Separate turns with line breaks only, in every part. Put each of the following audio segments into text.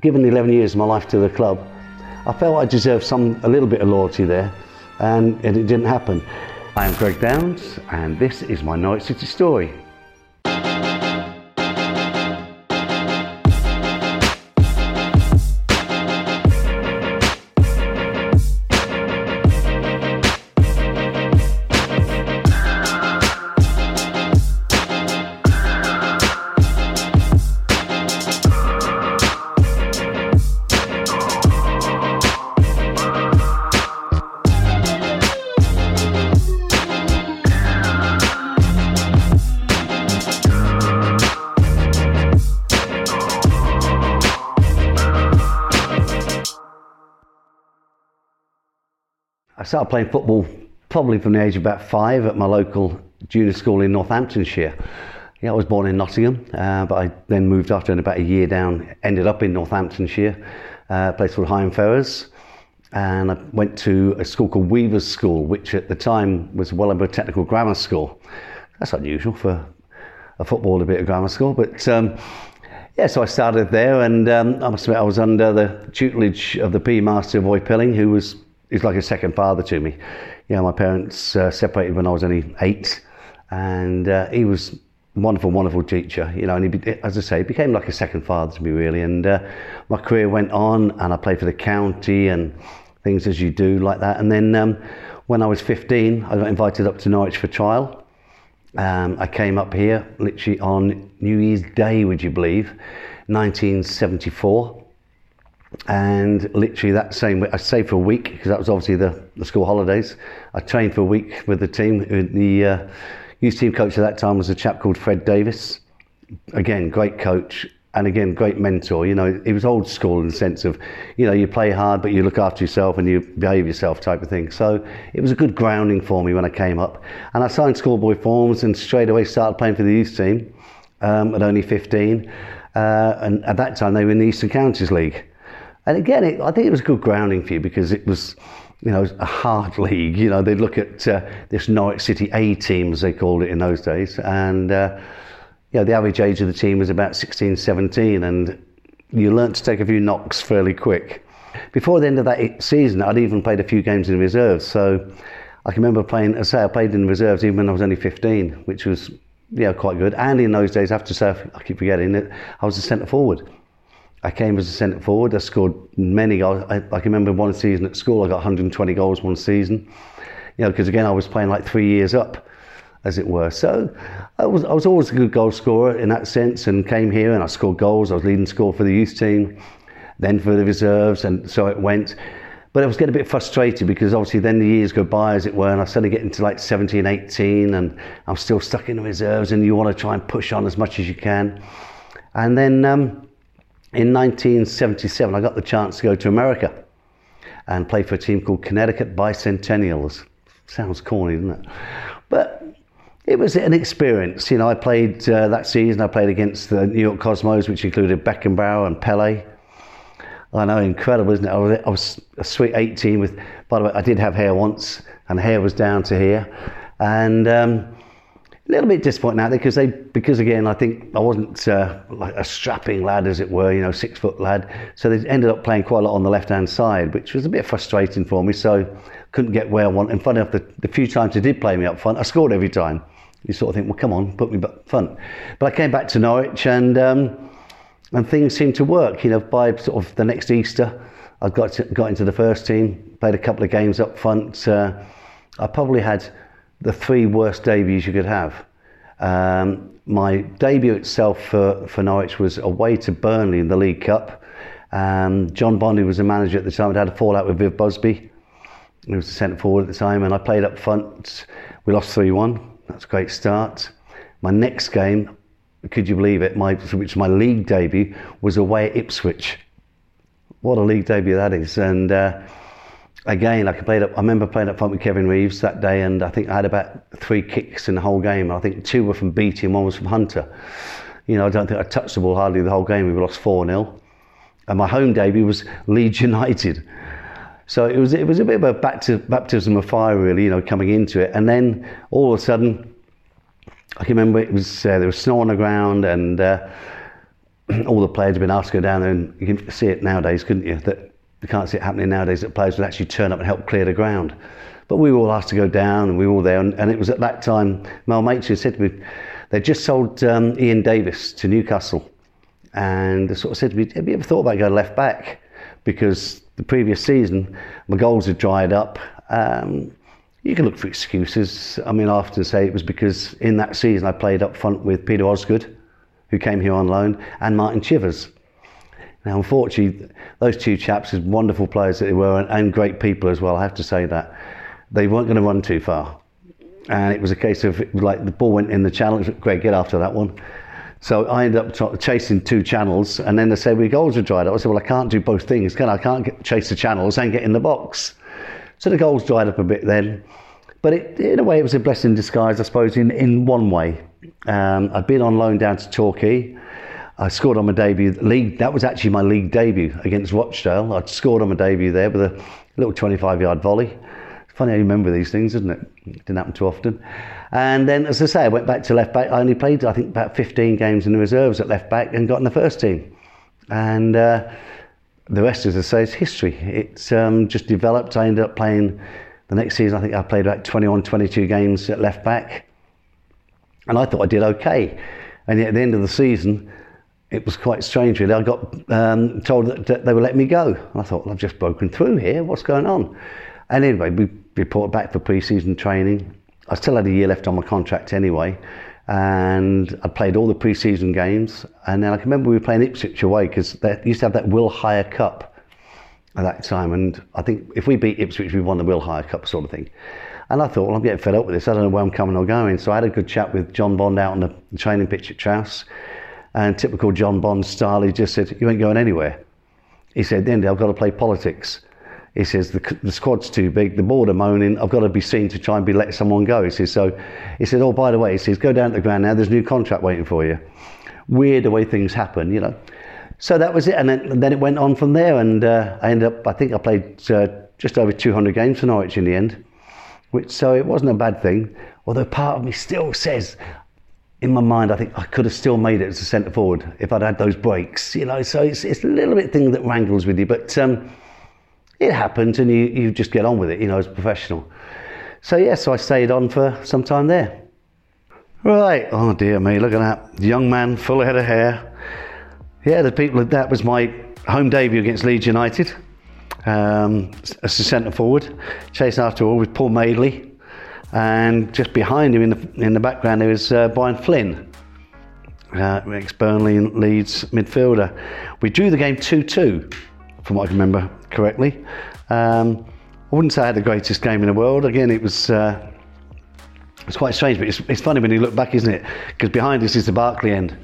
Given the 11 years of my life to the club, I felt I deserved some a little bit of loyalty there, and it didn't happen. I am Greg Downs, and this is my Norwich City story. Started playing football probably from the age of about five at my local junior school in Northamptonshire. Yeah, I was born in Nottingham, uh, but I then moved after and about a year down, ended up in Northamptonshire, uh, a place called Higham Ferrers. And I went to a school called Weaver's School, which at the time was Wellingborough Technical Grammar School. That's unusual for a football, a bit of grammar school, but um, yeah, so I started there, and um, I must admit I was under the tutelage of the P master, Roy Pilling, who was he's like a second father to me. You know, my parents uh, separated when I was only eight, and uh, he was a wonderful, wonderful teacher. You know, and he, as I say, he became like a second father to me, really. And uh, my career went on, and I played for the county and things as you do like that. And then um, when I was 15, I got invited up to Norwich for trial. Um, I came up here literally on New Year's Day, would you believe, 1974 and literally that same week, I stayed for a week because that was obviously the, the school holidays. I trained for a week with the team. The uh, youth team coach at that time was a chap called Fred Davis. Again, great coach and again, great mentor. You know, he was old school in the sense of, you know, you play hard, but you look after yourself and you behave yourself type of thing. So it was a good grounding for me when I came up. And I signed schoolboy forms and straight away started playing for the youth team um, at only 15. Uh, and at that time, they were in the Eastern Counties League. And again, it, I think it was good grounding for you because it was, you know, a hard league. You know, they'd look at uh, this Norwich City A team, as they called it in those days, and uh, you know, the average age of the team was about 16, 17, and you learnt to take a few knocks fairly quick. Before the end of that season, I'd even played a few games in reserves, so I can remember playing. As I say, I played in reserves even when I was only 15, which was yeah quite good. And in those days, I have to say, I keep forgetting it, I was a centre forward. I came as a centre forward. I scored many goals. I, I, can remember one season at school, I got 120 goals one season. You know, because again, I was playing like three years up, as it were. So I was, I was always a good goal scorer in that sense and came here and I scored goals. I was leading score for the youth team, then for the reserves, and so it went. But I was getting a bit frustrated because obviously then the years go by, as it were, and I started getting to like 17, 18, and I'm still stuck in the reserves, and you want to try and push on as much as you can. And then, um, in 1977, I got the chance to go to America and play for a team called Connecticut Bicentennials. Sounds corny, doesn't it? But it was an experience. You know, I played uh, that season, I played against the New York Cosmos, which included Beckenbauer and Pele. I know, incredible, isn't it? I was, I was a sweet 18 with, by the way, I did have hair once, and hair was down to here. And, um, a little bit disappointed now because they because again I think I wasn't uh, like a strapping lad as it were you know six foot lad. So they ended up playing quite a lot on the left hand side which was a bit frustrating for me. So couldn't get where I wanted. And funny enough the, the few times they did play me up front I scored every time. You sort of think well come on put me up front. But I came back to Norwich and um, and things seemed to work. You know by sort of the next Easter I got to, got into the first team played a couple of games up front. Uh, I probably had the three worst debuts you could have. Um, my debut itself for, for Norwich was away to Burnley in the League Cup. Um, John Bondi was the manager at the time. I'd had a fallout with Viv Busby. He was the centre forward at the time, and I played up front. We lost 3 1. That's a great start. My next game, could you believe it, my, which was my league debut, was away at Ipswich. what a league debut that is. And uh, again, I played up. I remember playing up front with Kevin Reeves that day, and I think I had about three kicks in the whole game. I think two were from Beattie and one was from Hunter. You know, I don't think I touched the ball hardly the whole game. We lost four 0 and my home debut was Leeds United. So it was it was a bit of a baptism of fire, really. You know, coming into it, and then all of a sudden, I can remember it was uh, there was snow on the ground and. Uh, all the players have been asked to go down there, and you can see it nowadays, couldn't you? That you can't see it happening nowadays. That players would actually turn up and help clear the ground. But we were all asked to go down, and we were all there. And, and it was at that time Mel Machin said to me, they just sold um, Ian Davies to Newcastle, and they sort of said to me, "Have you ever thought about going left back?" Because the previous season, my goals had dried up. Um, you can look for excuses. I mean, I often say it was because in that season I played up front with Peter Osgood who came here on loan, and Martin Chivers. Now, unfortunately, those two chaps, as wonderful players that they were, and, great people as well, I have to say that, they weren't going to run too far. And it was a case of, like, the ball went in the channel. Greg, get after that one. So I ended up t- chasing two channels, and then they said, well, goals are dried up. I said, well, I can't do both things, can I? I can't get, chase the channels and get in the box. So the goals dried up a bit then. But it, in a way, it was a blessing in disguise, I suppose, in, in one way. Um, I'd been on loan down to Torquay. I scored on my debut league. That was actually my league debut against Rochdale. I'd scored on my debut there with a little 25-yard volley. It's funny how you remember these things, isn't it? It didn't happen too often. And then, as I say, I went back to left back. I only played, I think, about 15 games in the reserves at left back and got in the first team. And uh, the rest, as I say, is history. It's um, just developed. I ended up playing the next season. I think I played about 21, 22 games at left back and I thought I did okay. And yet at the end of the season, it was quite strange, really. I got um, told that, they would let me go. And I thought, well, I've just broken through here. What's going on? And anyway, we reported back for pre-season training. I still had a year left on my contract anyway. And I played all the pre-season games. And then I can remember we were playing Ipswich away because they used to have that Willhire Cup at that time. And I think if we beat Ipswich, we won the Willhire Cup sort of thing. And I thought, well, I'm getting fed up with this. I don't know where I'm coming or going. So I had a good chat with John Bond out on the training pitch at Trowse. And typical John Bond style, he just said, You ain't going anywhere. He said, Then I've got to play politics. He says, the, the squad's too big, the board are moaning, I've got to be seen to try and be let someone go. He says, So he said, Oh, by the way, he says, Go down to the ground now, there's a new contract waiting for you. Weird the way things happen, you know. So that was it. And then, then it went on from there. And uh, I ended up, I think I played uh, just over 200 games for Norwich in the end. Which, so it wasn't a bad thing, although part of me still says, in my mind, I think I could have still made it as a centre forward if I'd had those breaks, you know. So it's, it's a little bit thing that wrangles with you, but um, it happens and you, you just get on with it, you know, as a professional. So, yeah, so I stayed on for some time there. Right, oh dear me, look at that. Young man, full head of hair. Yeah, the people, that was my home debut against Leeds United um, as a centre forward, chasing after all with Paul Madeley. And just behind him in the, in the background there was uh, Brian Flynn, uh, ex Burnley and Leeds midfielder. We drew the game 2 2, from what I remember correctly. Um, I wouldn't say I had the greatest game in the world. Again, it was. Uh, it's quite strange, but it's, it's funny when you look back, isn't it? Because behind us is the Barclay end,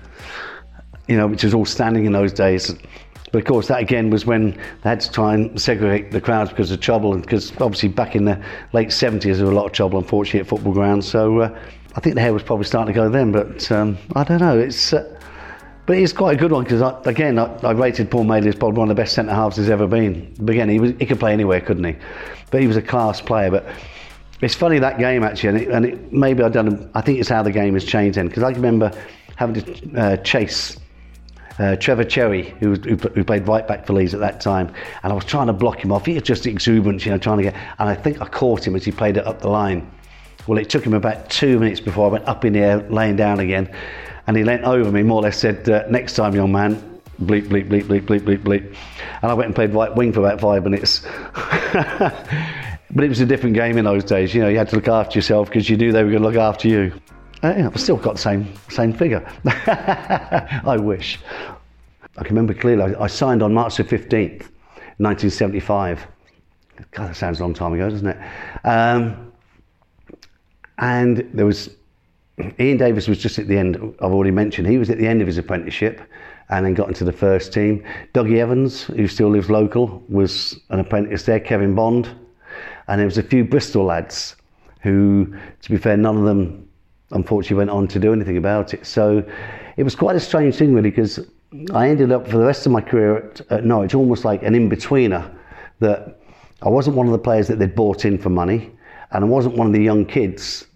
you know, which was all standing in those days. But of course, that again was when they had to try and segregate the crowds because of trouble, and because obviously back in the late 70s there was a lot of trouble, unfortunately, at football grounds. So uh, I think the hair was probably starting to go then, but um, I don't know. It's uh, but it's quite a good one because again, I, I, rated Paul Madeley as probably one of the best centre halves there's ever been. But again, he was he could play anywhere, couldn't he? But he was a class player. But it's funny that game actually, and, it, and it, maybe I don't. I think it's how the game has changed then because I remember having to uh, chase uh, Trevor Cherry, who, who, who, played right back for Leeds at that time, and I was trying to block him off. He was just exuberant, you know, trying to get, and I think I caught him as he played it up the line. Well, it took him about two minutes before I went up in the air, laying down again, and he leant over me, more or less said, uh, "Next time, young man, bleep bleep bleep bleep bleep bleep bleep," and I went and played right wing for about five minutes. but it was a different game in those days. You know, you had to look after yourself because you knew they were going to look after you. Uh, yeah, I've still got the same same figure. I wish. I can remember clearly. I, I signed on March the fifteenth, nineteen seventy-five. God, that sounds a long time ago, doesn't it? Um, and there was Ian Davies was just at the end. I've already mentioned he was at the end of his apprenticeship, and then got into the first team. Dougie Evans, who still lives local, was an apprentice there. Kevin Bond, and there was a few Bristol lads who, to be fair, none of them unfortunately went on to do anything about it. So it was quite a strange thing, really, because I ended up for the rest of my career at, at Norwich almost like an in-betweener. That I wasn't one of the players that they'd bought in for money, and I wasn't one of the young kids.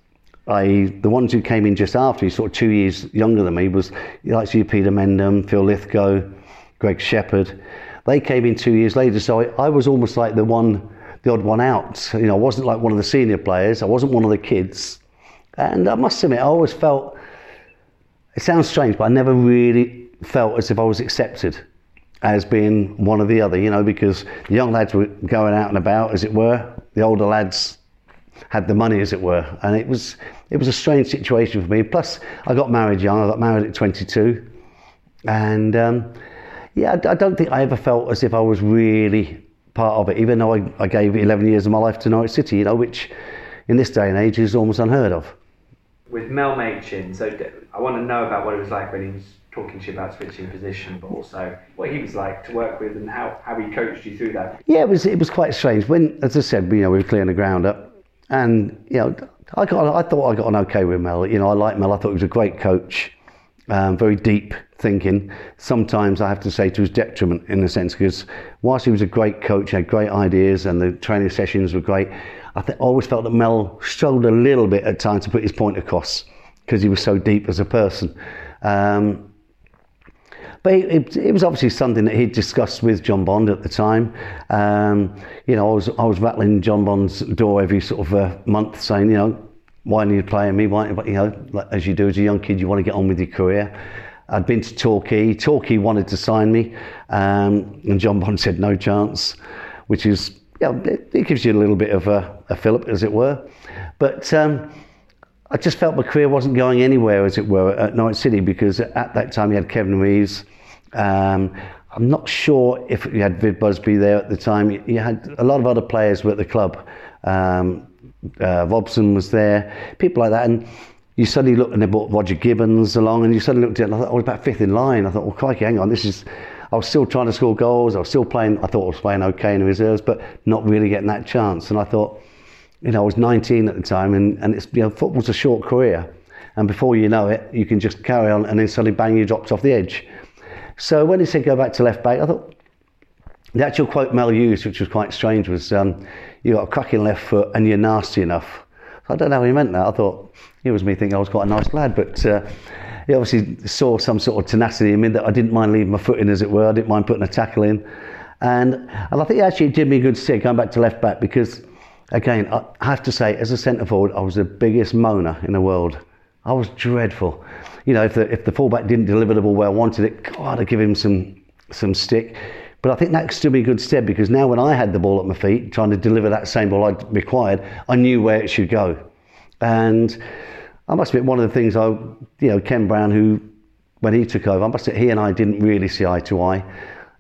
I the ones who came in just after, me, sort of two years younger than me, was like Peter Mendham, Phil Lythgoe, Greg Shepherd. They came in two years later, so I, I was almost like the one the odd one out. You know, I wasn't like one of the senior players. I wasn't one of the kids. And I must admit, I always felt, it sounds strange, but I never really felt as if I was accepted as being one or the other, you know, because the young lads were going out and about, as it were. The older lads had the money, as it were. And it was, it was a strange situation for me. Plus, I got married young. I got married at 22. And um, yeah, I, don't think I ever felt as if I was really part of it, even though I, I gave 11 years of my life to Norwich City, you know, which in this day and age is almost unheard of.
With Mel Machin, so I want to know about what it was like when he was talking to you about switching position, but also what he was like to work with and how, how he coached you through that.
Yeah, it was it was quite strange. When, as I said, you know, we were clearing the ground up, and you know, I got I thought I got on okay with Mel. You know, I like Mel. I thought he was a great coach, um, very deep thinking. Sometimes I have to say to his detriment in a sense, because whilst he was a great coach, had great ideas, and the training sessions were great, I th- always felt that Mel struggled a little bit at times to put his point across because he was so deep as a person. Um, but it, it, was obviously something that he'd discussed with John Bond at the time. Um, you know, I was I was rattling John Bond's door every sort of uh, month, saying, you know, why are you playing me? Why, you know, like, as you do as a young kid, you want to get on with your career. I'd been to Torquay. Torquay wanted to sign me, um, and John Bond said no chance, which is yeah, it, it, gives you a little bit of a, a fillip, as it were. But um, I just felt my career wasn't going anywhere, as it were, at Norwich City because at that time you had Kevin Reeves. Um, I'm not sure if you had Viv Busby there at the time. You had a lot of other players were at the club. Um, uh, Robson was there, people like that, and you suddenly looked and they brought Roger Gibbins along, and you suddenly looked at it, and I thought I was about fifth in line. I thought, well, crikey, hang on, this is. I was still trying to score goals. I was still playing. I thought I was playing okay in the reserves, but not really getting that chance. And I thought, you know, I was 19 at the time, and, and it's you know, football's a short career, and before you know it, you can just carry on, and then suddenly bang, you dropped off the edge. So when he said go back to left back, I thought the actual quote Mel used, which was quite strange, was um, "You got a cracking left foot, and you're nasty enough." I don't know how he meant that. I thought it was me thinking I was quite a nice lad, but uh, he obviously saw some sort of tenacity in me that I didn't mind leaving my foot in, as it were. I didn't mind putting a tackle in, and and I think actually it did me a good stick going back to left back because, again, I have to say, as a centre forward, I was the biggest moaner in the world. I was dreadful. You know, if the if the fullback didn't deliver the ball where I wanted it, God, I'd give him some some stick. But I think that stood me good stead because now when I had the ball at my feet, trying to deliver that same ball I required, I knew where it should go. And I must admit, one of the things I, you know, Ken Brown, who when he took over, I must admit, he and I didn't really see eye to eye.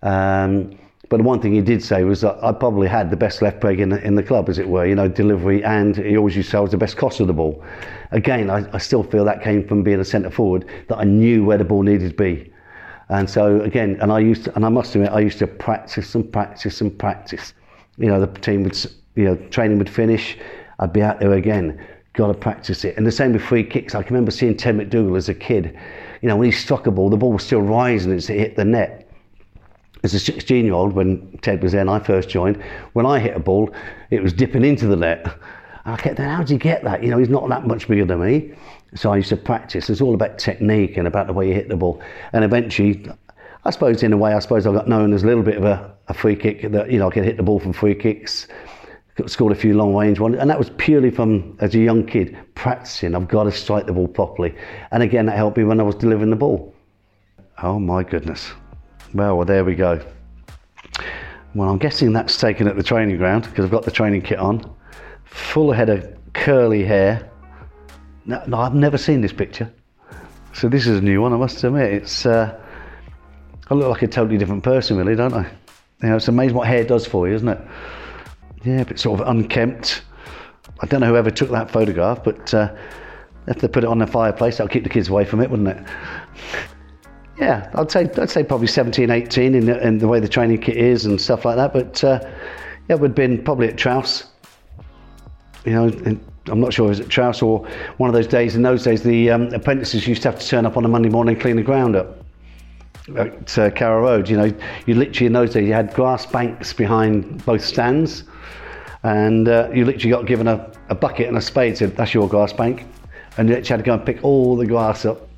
Um, but the one thing he did say was that I probably had the best left break in the, in the club, as it were, you know, delivery, and he always used to say I was the best cost of the ball. Again, I, I still feel that came from being a centre forward, that I knew where the ball needed to be. And so again, and I used to, and I must admit, I used to practice and practice and practice. You know, the team would, you know, training would finish, I'd be out there again. Got to practice it. And the same with free kicks. I can remember seeing Ted McDougall as a kid. You know, when he struck a ball, the ball was still rising as it hit the net. As a 16 year old, when Ted was there and I first joined, when I hit a ball, it was dipping into the net. And I kept thinking, how did you get that? You know, he's not that much bigger than me. So I used to practice. It's all about technique and about the way you hit the ball. And eventually, I suppose in a way, I suppose I got known as a little bit of a, a free kick that, you know, I could hit the ball from free kicks, scored a few long range ones. And that was purely from, as a young kid, practicing. I've got to strike the ball properly. And again, that helped me when I was delivering the ball. Oh my goodness. Well, well there we go. Well, I'm guessing that's taken at the training ground because I've got the training kit on. Full head of curly hair no, no, I've never seen this picture. So this is a new one, I must admit. It's uh, I look like a totally different person, really, don't I? You know, it's amazing what hair does for you, isn't it? Yeah, but sort of unkempt. I don't know whoever took that photograph, but uh, if they put it on the fireplace, that'll keep the kids away from it, wouldn't it? Yeah, I'd say I'd say probably 17, 18 in the, in the way the training kit is and stuff like that. But uh, yeah, we'd been probably at Trowse. You know, I'm not sure it was at Trowse or one of those days. In those days, the um, apprentices used to have to turn up on a Monday morning and clean the ground up at uh, Carrow Road. You know, you literally in those days you had grass banks behind both stands, and uh, you literally got given a, a bucket and a spade. Said that's your grass bank, and you literally had to go and pick all the grass up,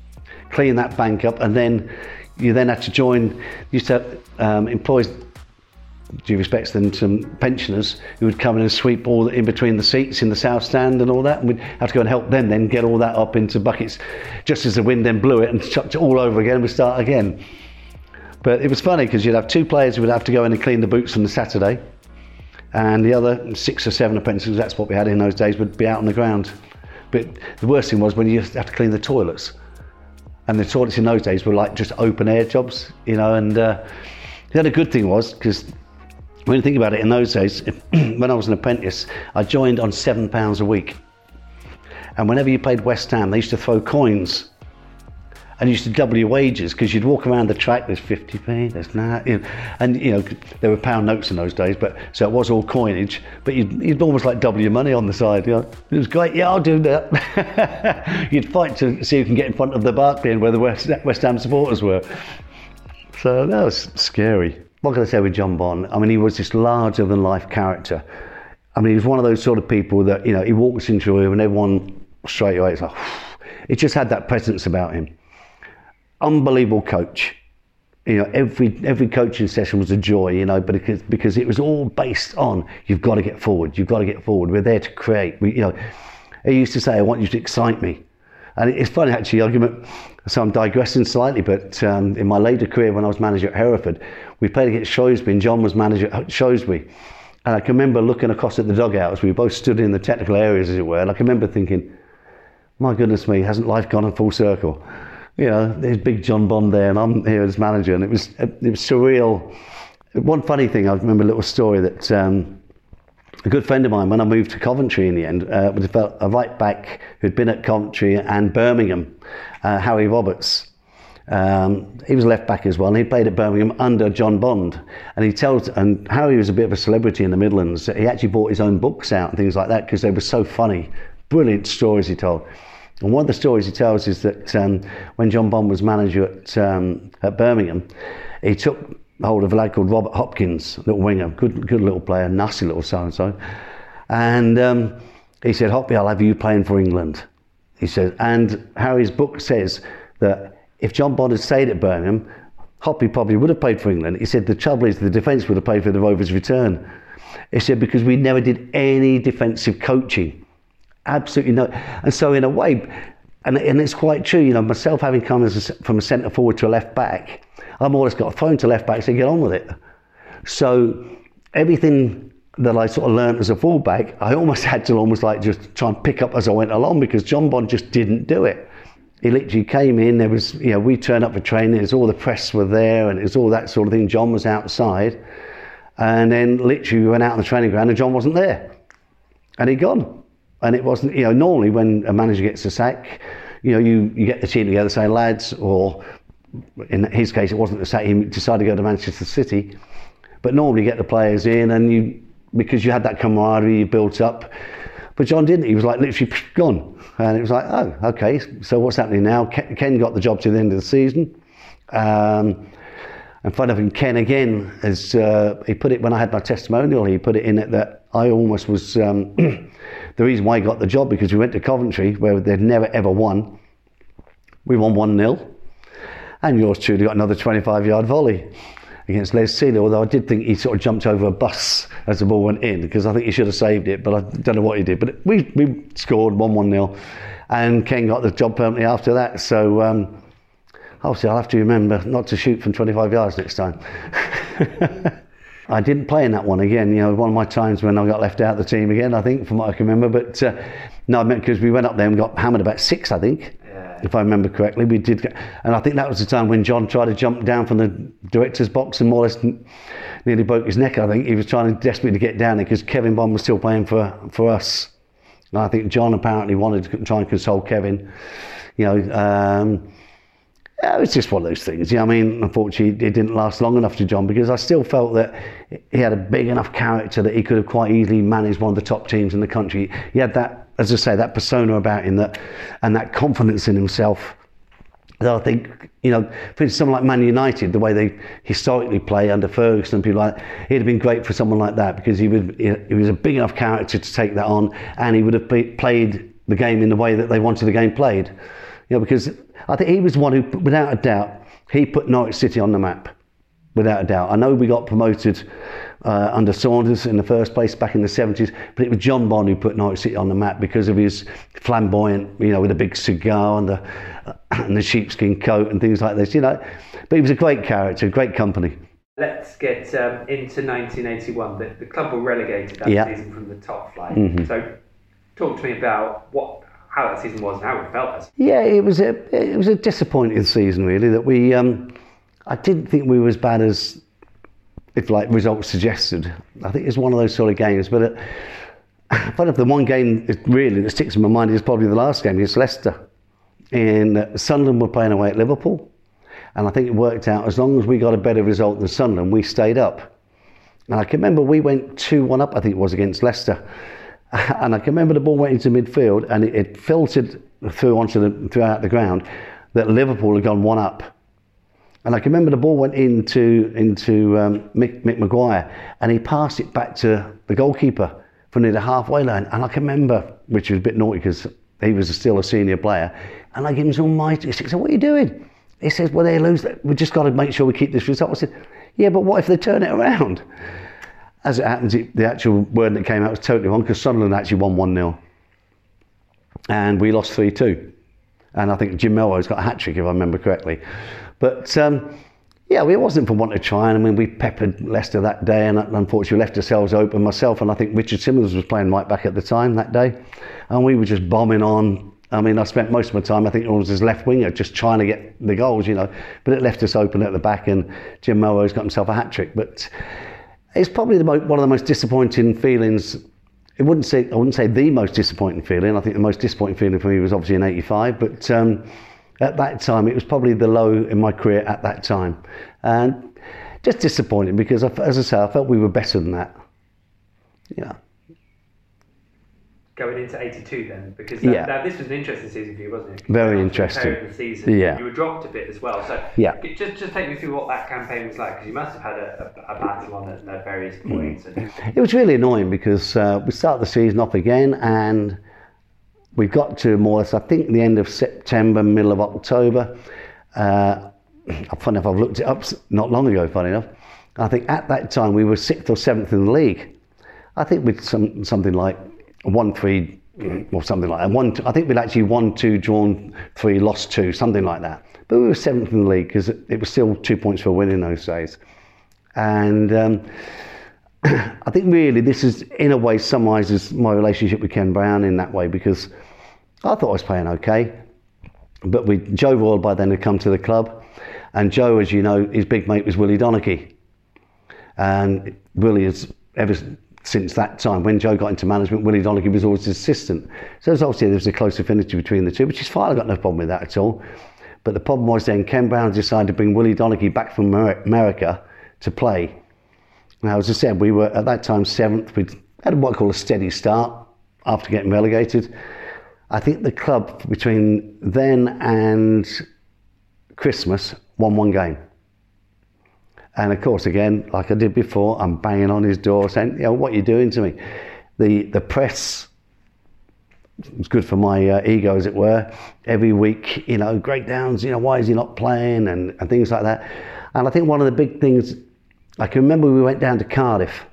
clean that bank up, and then you then had to join. You to um, employ due respects then some pensioners who would come in and sweep all in between the seats in the south stand and all that and we'd have to go and help them then get all that up into buckets just as the wind then blew it and chucked it all over again we start again but it was funny because you'd have two players who would have to go in and clean the boots on the Saturday and the other six or seven apprentices that's what we had in those days would be out on the ground but the worst thing was when you have to clean the toilets and the toilets in those days were like just open air jobs you know and uh, the other good thing was because when you think about it, in those days, when I was an apprentice, I joined on seven pounds a week. And whenever you played West Ham, they used to throw coins and you used to double your wages because you'd walk around the track. There's 50p, there's that, and you know there were pound notes in those days, but so it was all coinage. But you'd, you'd almost like double your money on the side. You know? It was great. Yeah, I'll do that. you'd fight to see who can get in front of the Barclay and where the West, West Ham supporters were. So that was scary what can I say with John Bond? I mean, he was this larger than life character. I mean, he was one of those sort of people that, you know, he walks into a room and everyone straight away is like, it just had that presence about him. Unbelievable coach. You know, every every coaching session was a joy, you know, but because, because it was all based on you've got to get forward, you've got to get forward. We're there to create. We, you know, he used to say, I want you to excite me. And it's funny, actually, argument. So I'm digressing slightly, but um, in my later career, when I was manager at Hereford, we played against Shrewsbury, and John was manager at Shrewsbury. And I can remember looking across at the dugouts. We both stood in the technical areas, as it were. And I can remember thinking, "My goodness me, hasn't life gone in full circle?" You know, there's big John Bond there, and I'm here as manager, and it was it was surreal. One funny thing, I remember a little story that. Um, a good friend of mine, when I moved to Coventry in the end, uh, was a right back who'd been at Coventry and Birmingham, uh, Harry Roberts. Um, he was left back as well, and he played at Birmingham under John Bond. And he tells, and Harry was a bit of a celebrity in the Midlands. He actually bought his own books out and things like that because they were so funny, brilliant stories he told. And one of the stories he tells is that um, when John Bond was manager at, um, at Birmingham, he took hold of a lad called Robert Hopkins, little winger, good, good little player, nasty little so and so. And um, he said, Hoppy, I'll have you playing for England. He said, and Harry's book says that if John Bond had stayed at Birmingham, Hoppy probably would have played for England. He said the trouble is the defence would have played for the Rovers' return. He said because we never did any defensive coaching, absolutely no. And so in a way, and, and it's quite true. You know, myself having come as a, from a centre forward to a left back, I've always got a phone to left back, so get on with it. So everything that I sort of learned as a fullback, I almost had to almost like just try and pick up as I went along because John Bond just didn't do it he literally came in. There was, you know, we turned up for training. There's all the press were there, and it was all that sort of thing. John was outside, and then literally we went out on the training ground, and John wasn't there, and he'd gone. And it wasn't, you know, normally when a manager gets a sack, you know, you, you get the team together, say lads, or in his case, it wasn't the sack. He decided to go to Manchester City, but normally you get the players in, and you because you had that camaraderie you built up. But John didn't. He was like literally gone. And it was like, oh, okay, so what's happening now? Ken got the job to the end of the season. Um, and funny enough, Ken again, as uh, he put it when I had my testimonial, he put it in it that I almost was um, the reason why he got the job because we went to Coventry where they'd never ever won. We won 1 0. And yours truly got another 25 yard volley against Les Sealey, although I did think he sort of jumped over a bus as the ball went in because I think he should have saved it, but I don't know what he did. But we, we scored 1 1 0, and Ken got the job permanently after that. So um, obviously, I'll have to remember not to shoot from 25 yards next time. I didn't play in that one again. You know, one of my times when I got left out of the team again, I think, from what I can remember. But uh, no, I meant because we went up there and got hammered about six, I think if I remember correctly. We did, get, and I think that was the time when John tried to jump down from the director's box and more or less nearly broke his neck. I think he was trying desperately to get down there because Kevin Bond was still playing for for us. And I think John apparently wanted to try and console Kevin. You know, um, it was just one of those things. Yeah, I mean, unfortunately, it didn't last long enough to John because I still felt that he had a big enough character that he could have quite easily managed one of the top teams in the country. He had that, as I say, that persona about him that, and that confidence in himself. That I think, you know, for someone like Man United, the way they historically play under Ferguson and people like that, it'd have been great for someone like that because he would, he was a big enough character to take that on, and he would have played the game in the way that they wanted the game played. You know, because I think he was one who, without a doubt, he put Norwich City on the map, without a doubt. I know we got promoted uh, under Saunders in the first place back in the 70s, but it was John Bond who put Norwich City on the map because of his flamboyant, you know, with a big cigar and the, uh, and the sheepskin coat and things like this, you know. But he was a great character, great company.
Let's get um, into 1981. The, the club were relegated that
Yeah.
season from the top flight.
Mhm.
So, talk to me about what how that season was and how it felt.
Yeah, it was a it was a disappointing season really that we um, I didn't think we were as bad as if like results suggested. I think it's one of those sort of games, but it, one of the one game that really that sticks in my mind is probably the last game against Leicester. And uh, Sunderland were playing away at Liverpool, and I think it worked out as long as we got a better result than Sunderland, we stayed up. And I can remember we went 2 1 up, I think it was, against Leicester. And I can remember the ball went into midfield and it, it filtered through onto the, throughout the ground that Liverpool had gone one up. And I can remember the ball went into, into um, Mick, Mick McGuire and he passed it back to the goalkeeper from near the halfway line. And I can remember, which was a bit naughty because he was still a senior player, and I gave him some mighty. He said, What are you doing? He says, Well, they lose. We just got to make sure we keep this result. I said, Yeah, but what if they turn it around? As it happens, it, the actual word that came out was totally wrong because Sunderland actually won 1 0. And we lost 3 2. And I think Jim Melrose got a hat trick, if I remember correctly. But um, yeah, it wasn't for want of trying. I mean, we peppered Leicester that day and unfortunately left ourselves open. Myself and I think Richard Symonds was playing right back at the time that day. And we were just bombing on. I mean, I spent most of my time, I think it was as left winger, just trying to get the goals, you know. But it left us open at the back and Jim Melrose got himself a hat trick. But it's probably the one of the most disappointing feelings. It wouldn't say I wouldn't say the most disappointing feeling. I think the most disappointing feeling for me was obviously in '85, but um, at that time it was probably the low in my career at that time, and just disappointing because, I, as I say, I felt we were better than that. Yeah.
Going into 82 then, because
Yeah.
uh, now this was an interesting season for you, wasn't it?
Very
After
interesting.
The season,
Yeah.
You were dropped a bit as well. So
Yeah.
just, just take me through what that campaign was like, because you must have had a, a, a battle on it at various
Mm.
points. And,
It was really annoying because uh, we started the season off again and we got to more or less, I think, the end of September, middle of October. Uh, funny enough, I've looked it up not long ago, funny enough. I think at that time we were sixth or seventh in the league. I think with some, something like 1 3 or something like that. One, I think we'd actually won two, drawn three, lost two, something like that. But we were seventh in the league because it, it was still two points for a win in those days. And um, I think really this is in a way summarises my relationship with Ken Brown in that way because I thought I was playing okay, but we Joe Royle by then had come to the club, and Joe, as you know, his big mate was Willie Donachie, and Willie has ever since that time when Joe got into management, Willie Donachie was always his assistant. So there's obviously was a close affinity between the two, which is fine. I got no problem with that at all. But the problem was then Ken Brown decided to bring Willie Donachie back from America to play. Now, as I said, we were at that time seventh. We had what I call a steady start after getting relegated. I think the club between then and Christmas won one game. And of course, again, like I did before, I'm banging on his door saying, you know, what are you doing to me? The, the press was good for my uh, ego, as it were. Every week, you know, Greg Downs, you know, why is he not playing and, and things like that. And I think one of the big things, I can remember we went down to Cardiff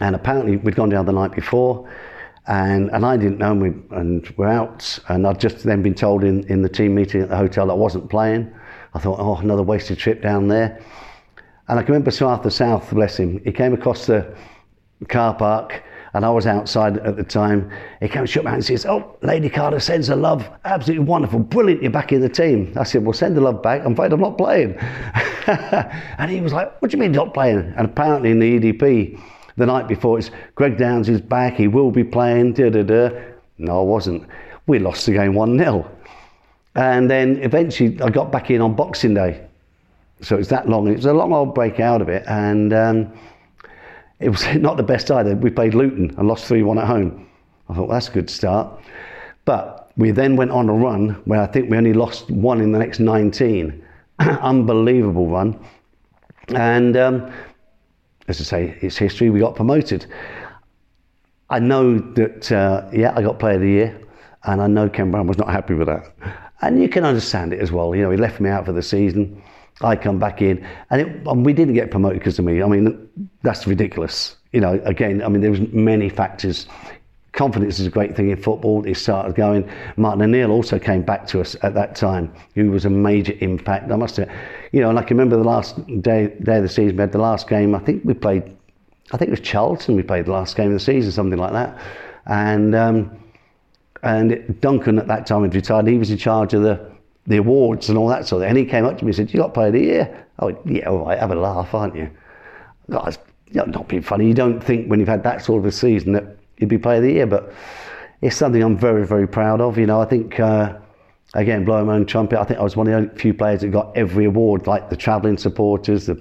and apparently we'd gone down the night before and, and I didn't know and, we, and we're out and I'd just then been told in, in the team meeting at the hotel that I wasn't playing. I thought, oh, another wasted trip down there. And I can remember Sir Arthur South, bless him, he came across the car park and I was outside at the time. He comes, shook my hand and says, Oh, Lady Carter sends her love. Absolutely wonderful. Brilliant. You're back in the team. I said, Well, send the love back. I'm afraid I'm not playing. and he was like, What do you mean not playing? And apparently in the EDP, the night before, it's Greg Downs is back. He will be playing. Da, da, da. No, I wasn't. We lost the game 1 0. And then eventually I got back in on Boxing Day. So it's that long. It was a long old break out of it. And um, it was not the best either. We played Luton and lost 3 1 at home. I thought, well, that's a good start. But we then went on a run where I think we only lost one in the next 19. Unbelievable run. And um, as I say, it's history. We got promoted. I know that, uh, yeah, I got Player of the Year, and I know Ken Brown was not happy with that. And you can understand it as well. You know, he left me out for the season. I come back in, and, it, and we didn't get promoted because of me. I mean, that's ridiculous. You know, again, I mean, there was many factors. Confidence is a great thing in football. It started going. Martin O'Neill also came back to us at that time, who was a major impact. I must have, you know, and I can remember the last day, day of the season, we had the last game. I think we played, I think it was Charlton. We played the last game of the season, something like that. And um, and Duncan at that time had retired. He was in charge of the the awards and all that sort of thing. And he came up to me and said, You got of the year? I went, Yeah, all right, have a laugh, aren't you? God, not being funny. You don't think when you've had that sort of a season that you'd be player of the year, but it's something I'm very, very proud of. You know, I think, uh, again, blowing my own trumpet, I think I was one of the only few players that got every award, like the travelling supporters, the,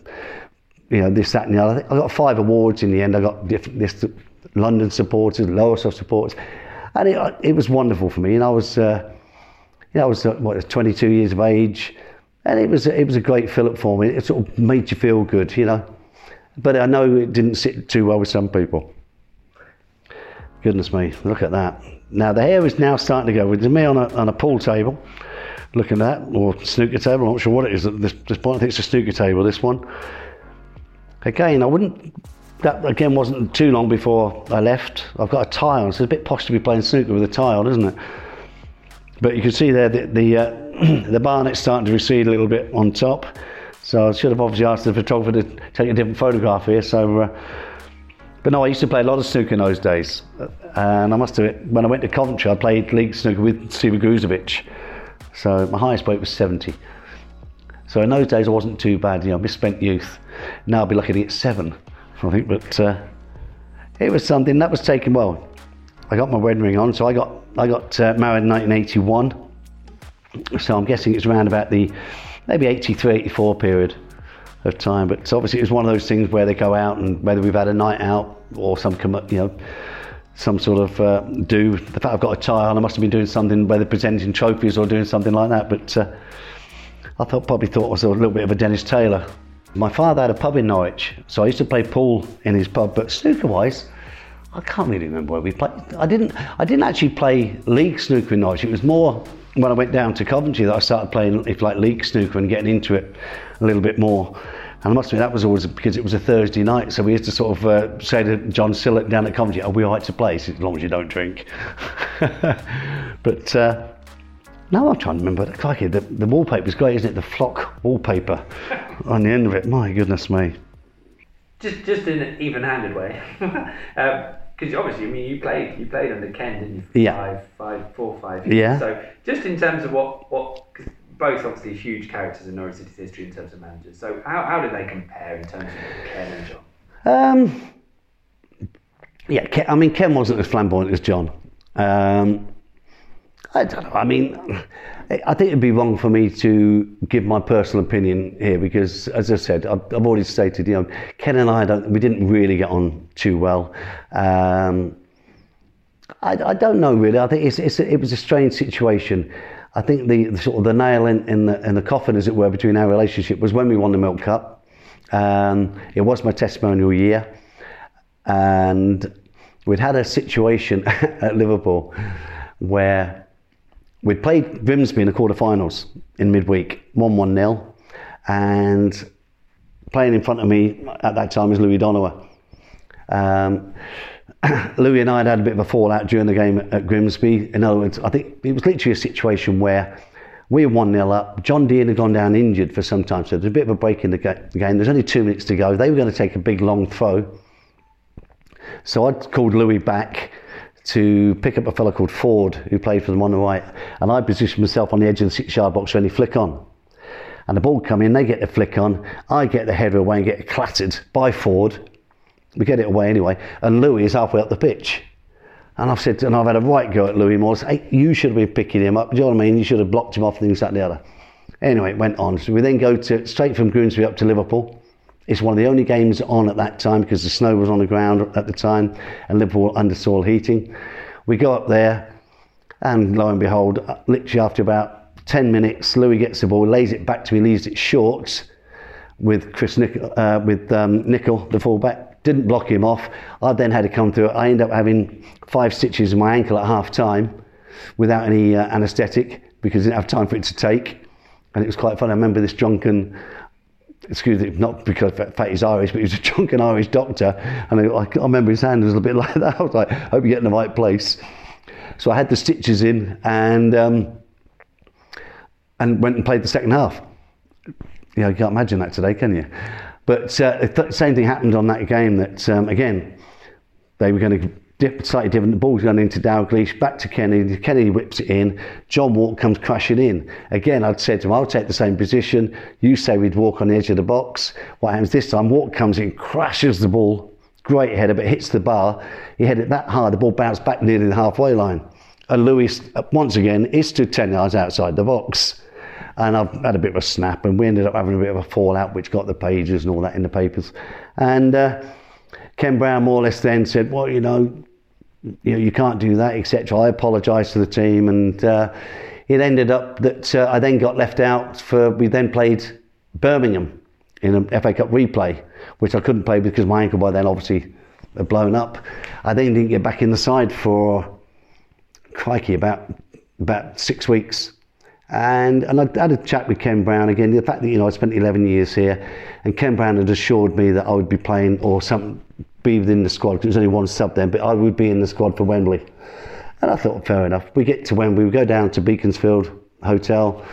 you know, this, that, and the other. I, think I got five awards in the end. I got different, this, London supporters, Lowestoft supporters, and it, it was wonderful for me. And I was, uh, you know, I was uh, what 22 years of age, and it was it was a great fill up for me. It sort of made you feel good, you know. But I know it didn't sit too well with some people. Goodness me, look at that. Now the hair is now starting to go. With me on a, on a pool table, looking at that, or snooker table, I'm not sure what it is at this, this point. I think it's a snooker table, this one. Again, I wouldn't, that again wasn't too long before I left. I've got a tie on, so it's a bit posh to be playing snooker with a tie on, isn't it? But you can see there the, the, uh, the barnet's starting to recede a little bit on top. So I should have obviously asked the photographer to take a different photograph here. So, uh, but no, I used to play a lot of snooker in those days. And I must admit, when I went to Coventry, I played league snooker with Steve Ogrizovic. So my highest weight was 70. So in those days, I wasn't too bad. You know, misspent youth. Now I'd be lucky to get seven, I think. But uh, it was something that was taken well. I got my wedding ring on, so I got I got uh, married in 1981. So I'm guessing it's around about the maybe 83, 84 period of time. But obviously, it was one of those things where they go out and whether we've had a night out or some, you know, some sort of uh, do. The fact I've got a tie on, I must have been doing something, whether presenting trophies or doing something like that. But uh, I thought probably thought I was a little bit of a Dennis Taylor. My father had a pub in Norwich, so I used to play pool in his pub. But snooker-wise, I can't really remember where we played. I didn't. I didn't actually play league snooker in Norwich. It was more when I went down to Coventry that I started playing, if like league snooker and getting into it a little bit more. And I must admit that was always because it was a Thursday night, so we used to sort of uh, say to John Sillett down at Coventry, "Are we all right to play? As long as you don't drink." but uh, now I'm trying to remember. Crikey, the, the wallpaper is great, isn't it? The flock wallpaper on the end of it. My goodness me.
Just, just in an even-handed way. um, because obviously, I mean, you played you played under Ken, didn't you? For
yeah.
Five, five, four, five years.
Yeah.
So just in terms of what what cause both obviously huge characters in Norwich City's history in terms of managers. So how, how do they compare in terms of Ken and John?
Um, yeah, Ken, I mean, Ken wasn't as flamboyant as John. Um, I don't know. I mean, I think it'd be wrong for me to give my personal opinion here because, as I said, I've, already stated, you know, Ken and I don't, we didn't really get on too well. Um, I, I, don't know really. I think it's, it's, it was a strange situation. I think the, the, sort of the nail in, in, the, in the coffin, as it were, between our relationship was when we won the Milk Cup. Um, it was my testimonial year, and we'd had a situation at Liverpool where We'd played Grimsby in the quarterfinals in midweek, 1 1 0. And playing in front of me at that time was Louis Donowa. Um, Louis and I had had a bit of a fallout during the game at, Grimsby. In other words, I think it was literally a situation where we were 1 0 up. John Deehan had gone down injured for some time, so there's a bit of a break in the, ga- game. There's only two minutes to go. They were going to take a big long throw. So I called Louis back to pick up a fellow called Ford who played for them on the right, and I positioned myself on the edge of the six-yard box for any flick on. And the ball come in, they get the flick on, I get the header away and get clattered by Ford. We get it away anyway, and Louis is halfway up the pitch. And I've said, and I've had a right go at Louis Morris. Hey, you should have been picking him up. Do you know what I mean? You should have blocked him off things that and the other. Anyway, it went on. So we then go to straight from Grimsby up to Liverpool. It's one of the only games on at that time because the snow was on the ground at the time and Liverpool under soil heating. We go up there, and lo and behold, uh, literally after about 10 minutes, Louis gets the ball, lays it back to me, leaves it short with Chris uh, with um, Nicol, the fullback. Didn't block him off. I then had to come through it. I end up having five stitches in my ankle at half time without any uh, anaesthetic because I didn't have time for it to take. And it was quite fun. I remember this drunken excuse me, not because Fat he's Irish, but he was a drunken Irish doctor. And I, I, remember his hand was a bit like that. I was like, I hope you get in the right place. So I had the stitches in and um, and went and played the second half. Know, you can't imagine that today, can you? But uh, the same thing happened on that game that, um, again, they were going to slightly different. The ball's going into Dalglish, back to Kennedy. Kennedy whips it in. John Wark comes crashing in. Again, I'd said to him, I'll take the same position. You say we'd walk on the edge of the box. What happens this time? Wark comes in, crashes the ball. Great header, but hits the bar. He it that hard, the ball bounced back nearly the halfway line. And Louis, uh, once again, is stood 10 yards outside the box. And I've had a bit of a snap, and we ended up having a bit of a fallout, which got the pages and all that in the papers. And uh, Ken Brown more or less then said, Well, you know, you know, you can't do that, etc. I apologised to the team, and uh, it ended up that uh, I then got left out for. We then played Birmingham in an FA Cup replay, which I couldn't play because my ankle by then obviously had blown up. I then didn't get back in the side for crikey about about six weeks. And, and I had a chat with Ken Brown again. The fact that you know I spent 11 years here, and Ken Brown had assured me that I would be playing or some be within the squad because there was only one sub then, but I would be in the squad for Wembley. And I thought, fair enough. We get to Wembley, we go down to Beaconsfield Hotel,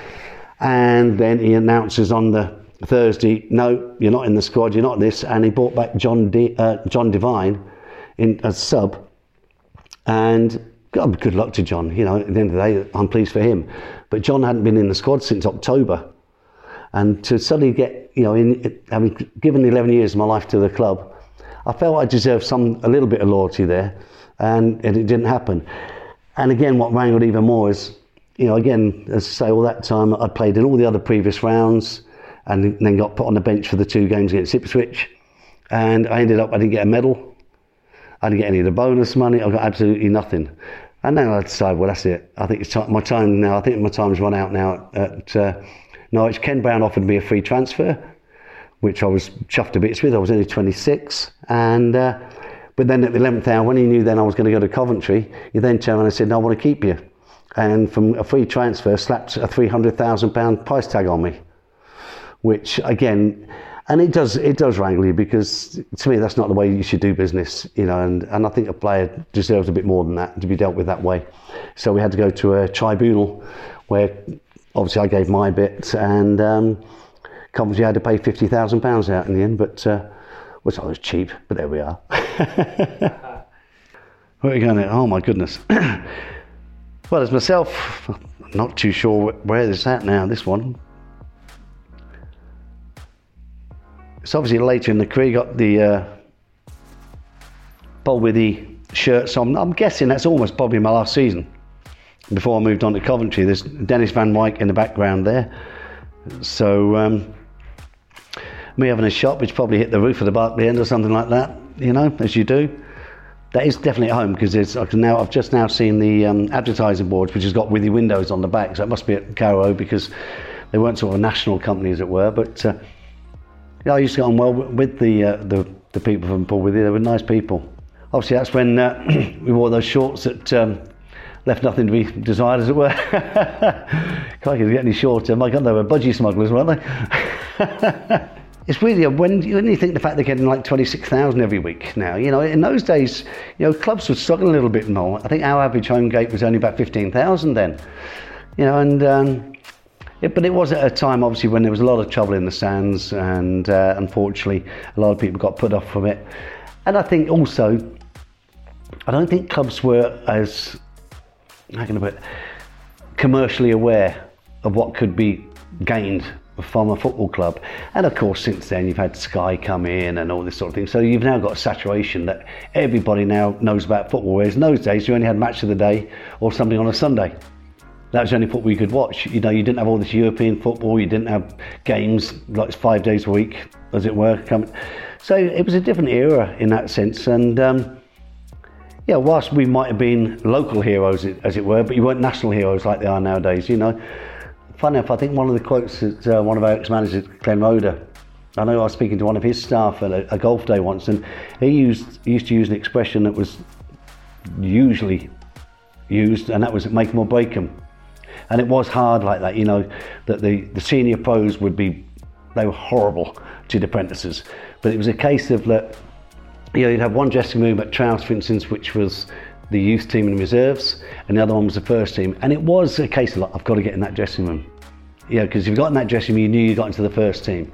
and then he announces on the Thursday, no, you're not in the squad, you're not this. And he brought back John, D, uh, John Devine in as sub. And God, good luck to John. You know, at the end of the day, I'm pleased for him. But John hadn't been in the squad since October. And to suddenly get, you know, in, having given 11 years of my life to the club, I felt I deserved some a little bit of loyalty there, and, and it didn't happen. And again, what wrangled even more is, you know, again, as I say, all that time I played in all the other previous rounds, and then got put on the bench for the two games against Ipswich, and I ended up I didn't get a medal, I didn't get any of the bonus money, I got absolutely nothing. And then I decided, well, that's it. I think it's t- my time now. I think my time's run out now at uh, Norwich. Ken Brown offered me a free transfer which I was chuffed to bits with. I was only 26, and uh, but then at the 11th hour, when he knew then I was going to go to Coventry, he then turned around and said, "No, I want to keep you," and from a free transfer, slapped a 300,000 pound price tag on me, which again. And it does it does wrangle you because to me that's not the way you should do business, you know. And, and I think a player deserves a bit more than that to be dealt with that way. So we had to go to a tribunal where obviously I gave my bit and um, Coventry had to pay £50,000 out in the end, but uh, which I was cheap, but there we are. Where are we going? Oh my goodness. well, as myself, I'm not too sure where this at now, this one. It's obviously later in the career, got the uh, Poll Withey shirt, so I'm, I'm guessing that's almost probably my last season before I moved on to Coventry. There's Dennis Van Wijk in the background there. So um, me having a shop which probably hit the roof of the Barclay end or something like that, you know, as you do. That is definitely at home because now I've just now seen the um, advertising boards which has got Withey windows on the back, so it must be at Carrow because they weren't sort of a national company as it were. But uh, yeah, I used to get on well with the uh, the, the people from Poll Withey. They were nice people. Obviously, that's when uh, we wore those shorts that um, left nothing to be desired, as it were. Can't get any shorter. My God, they were budgie smugglers, weren't they? it's really when, when you think the fact they're getting like 26,000 every week now, you know, in those days, you know, clubs were struggling a little bit more. I think our average home gate was only about 15,000 then, you know, and, um, it, but it was at a time, obviously, when there was a lot of trouble in the stands, and uh, unfortunately, a lot of people got put off from it. And I think also, I don't think clubs were as, how can I put it, commercially aware of what could be gained from football club. And of course, since then, you've had Sky come in and all this sort of thing. So you've now got a saturation that everybody now knows about football. Whereas in those days, you only had match of the day or something on a Sunday. That was the only football you could watch. You know, you didn't have all this European football. You didn't have games like five days a week, as it were. So it was a different era in that sense. And um, yeah, whilst we might have been local heroes, as it were, but you weren't national heroes like they are nowadays. You know, funny enough, I think one of the quotes that uh, one of our ex-managers, Glenn Roeder, I know I was speaking to one of his staff at a, a golf day once, and he used he used to use an expression that was usually used, and that was make them or break them. And it was hard like that, you know, that the, the senior pros would be, they were horrible to the apprentices. But it was a case of that, you know, you'd have one dressing room at Trowse, for instance, which was the youth team and reserves, and the other one was the first team. And it was a case of like, I've got to get in that dressing room. Yeah, because if you got in that dressing room, you knew you got into the first team.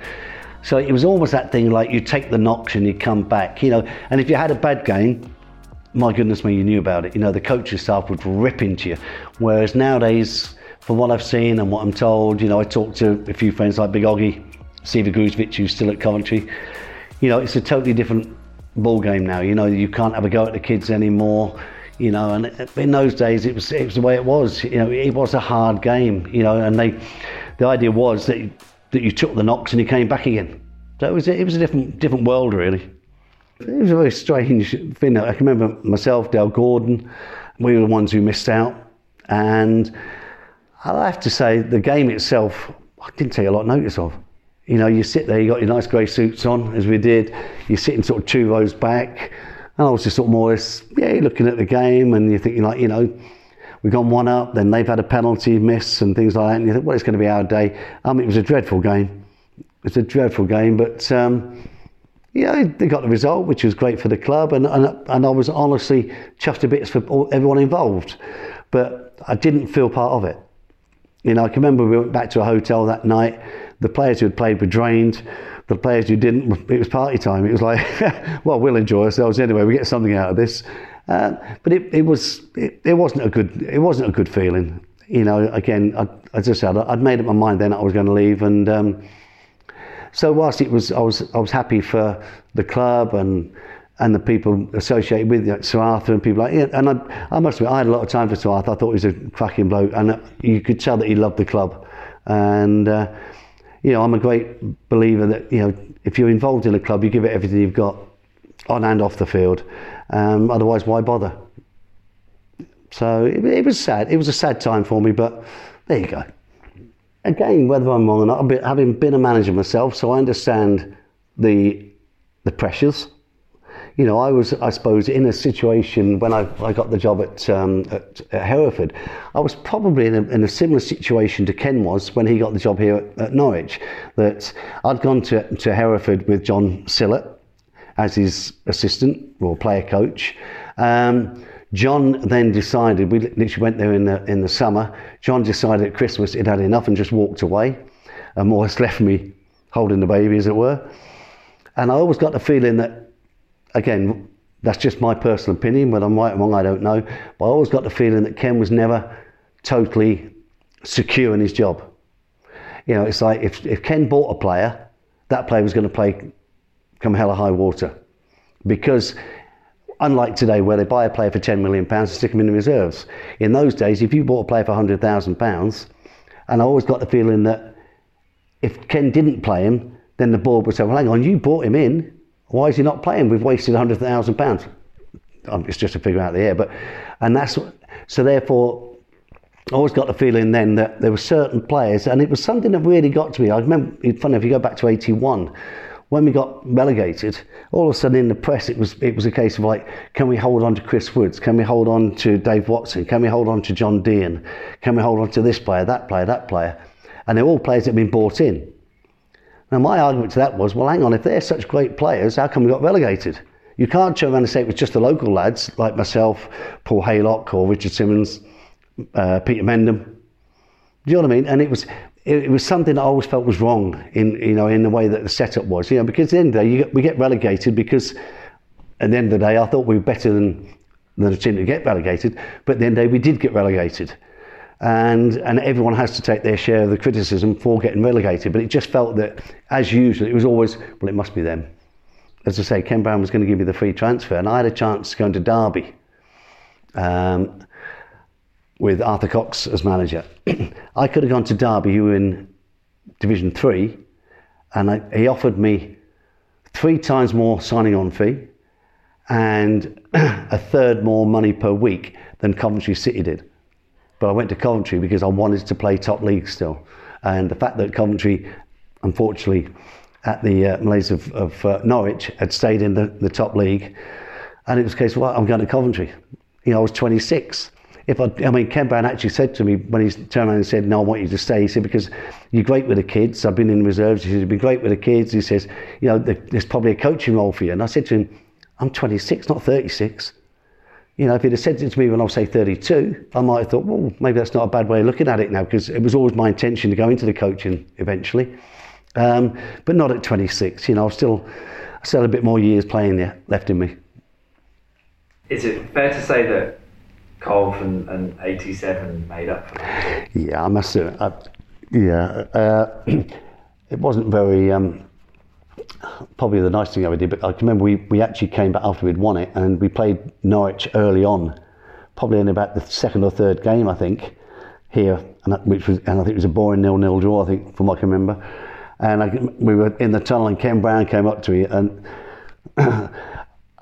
So it was almost that thing like you take the knocks and you come back, you know. And if you had a bad game, my goodness me, you knew about it. You know, the coaching staff would rip into you. Whereas nowadays, from what I've seen and what I'm told, you know, I talked to a few friends like Big Oggy, Steve Ogrizovic, who's still at Coventry. You know, it's a totally different ball game now. You know, you can't have a go at the kids anymore. You know, and in those days it was it was the way it was. You know, it was a hard game. You know, and they, the idea was that that you took the knocks and you came back again. So it was a, it was a different different world really. It was a very strange thing. I can remember myself, Dale Gordon. We were the ones who missed out, and I have to say, the game itself, I didn't take a lot of notice of. You know, you sit there, you got your nice grey suits on, as we did. You're sitting sort of two rows back, and I was just sort of more or less, yeah, looking at the game, and you're thinking like, you know, we've gone one up, then they've had a penalty miss and things like that, and you think, well, it's going to be our day. Um, it was a dreadful game. It's a dreadful game, but um, yeah, they got the result, which was great for the club, and, and, and I was honestly chuffed to bits for all, everyone involved, but I didn't feel part of it. You know, I can remember we went back to a hotel that night. The players who had played were drained. The players who didn't, it was party time. It was like, well, we'll enjoy ourselves anyway. We get something out of this. Uh, but it, it was it, it, wasn't a good it wasn't a good feeling. You know, again, I, as I said, I'd made up my mind then I was going to leave, and um, so whilst it was I was I was happy for the club and and the people associated with it, Sir Arthur and people like and I, I must admit I had a lot of time for Sir Arthur. I thought he was a cracking bloke, and you could tell that he loved the club. And uh, you know, I'm a great believer that you know if you're involved in a club, you give it everything you've got, on and off the field. Um, otherwise, why bother? So it, it, was sad. It was a sad time for me, but there you go. Again, whether I'm wrong or not, having been a manager myself, so I understand the the pressures you know, I was, I suppose, in a situation when I, I got the job at, um, at, at, Hereford, I was probably in a, in a, similar situation to Ken was when he got the job here at, at Norwich. That I'd gone to, to Hereford with John Sillett as his assistant or player coach. Um, John then decided, we literally went there in the, in the summer. John decided at Christmas he'd had enough and just walked away and more or less left me holding the baby, as it were. And I always got the feeling that again, that's just my personal opinion. Whether I'm right or wrong, I don't know. But I always got the feeling that Ken was never totally secure in his job. You know, it's like if, if Ken bought a player, that player was going to play come hell or high water. Because unlike today where they buy a player for £10 million and stick him in the reserves, in those days, if you bought a player for £100,000, and I always got the feeling that if Ken didn't play him, then the board would say, well, hang on, you bought him in, why is he not playing? We've wasted hundred thousand pounds. Um, it's just a figure out of the air, but and that's so. Therefore, I always got the feeling then that there were certain players, and it was something that really got to me. I remember, funny if you go back to '81 when we got relegated, all of a sudden in the press it was it was a case of like, can we hold on to Chris Woods? Can we hold on to Dave Watson? Can we hold on to John Deehan? Can we hold on to this player, that player, that player? And they're all players that have been bought in. Now, my argument to that was, well, hang on, if they're such great players, how come we got relegated? You can't turn around and say it was just the local lads like myself, Paul Haylock, or Richard Symonds, uh, Peter Mendham. Do you know what I mean? And it was it, it, was something I always felt was wrong in you know in the way that the setup was. You know, because at the end of the day, you, we get relegated because at the end of the day, I thought we were better than than a team to get relegated, but at the the day, we did get relegated. And and everyone has to take their share of the criticism for getting relegated. But it just felt that, as usual, it was always well, it must be them. As I say, Ken Brown was going to give me the free transfer, and I had a chance to go into Derby um, with Arthur Cox as manager. I could have gone to Derby, who were in Division Three, and I, he offered me three times more signing on fee and a third more money per week than Coventry City did. But I went to Coventry because I wanted to play top league still. And the fact that Coventry, unfortunately, at the uh, Malays of, of uh, Norwich, had stayed in the, the top league, and it was a case well, I'm going to Coventry. You know, I was 26. If I, I mean, Ken Brown actually said to me when he turned around and said, "No, I want you to stay." He said, "Because you're great with the kids. I've been in reserves." He said, "You've been great with the kids." He says, "You know, there's probably a coaching role for you." And I said to him, "I'm 26, not 36." You know, if he'd have said it to me when I was, say, 32, I might have thought, well, maybe that's not a bad way of looking at it now, because it was always my intention to go into the coaching eventually. Um, but not at 26. You know, I've still, I still had a bit more years playing there left in me.
Is it fair to say that Cov and, and 87 made up for that?
Yeah, I must have. I, yeah, uh, it wasn't very. Um, probably the nice thing I ever did, but I can remember we, we actually came back after we'd won it and we played Norwich early on, probably in about the second or third game, I think, here, and that, which was, and I think it was a boring nil-nil draw, I think, from what I can remember. And I, we were in the tunnel, and Ken Brown came up to me, and I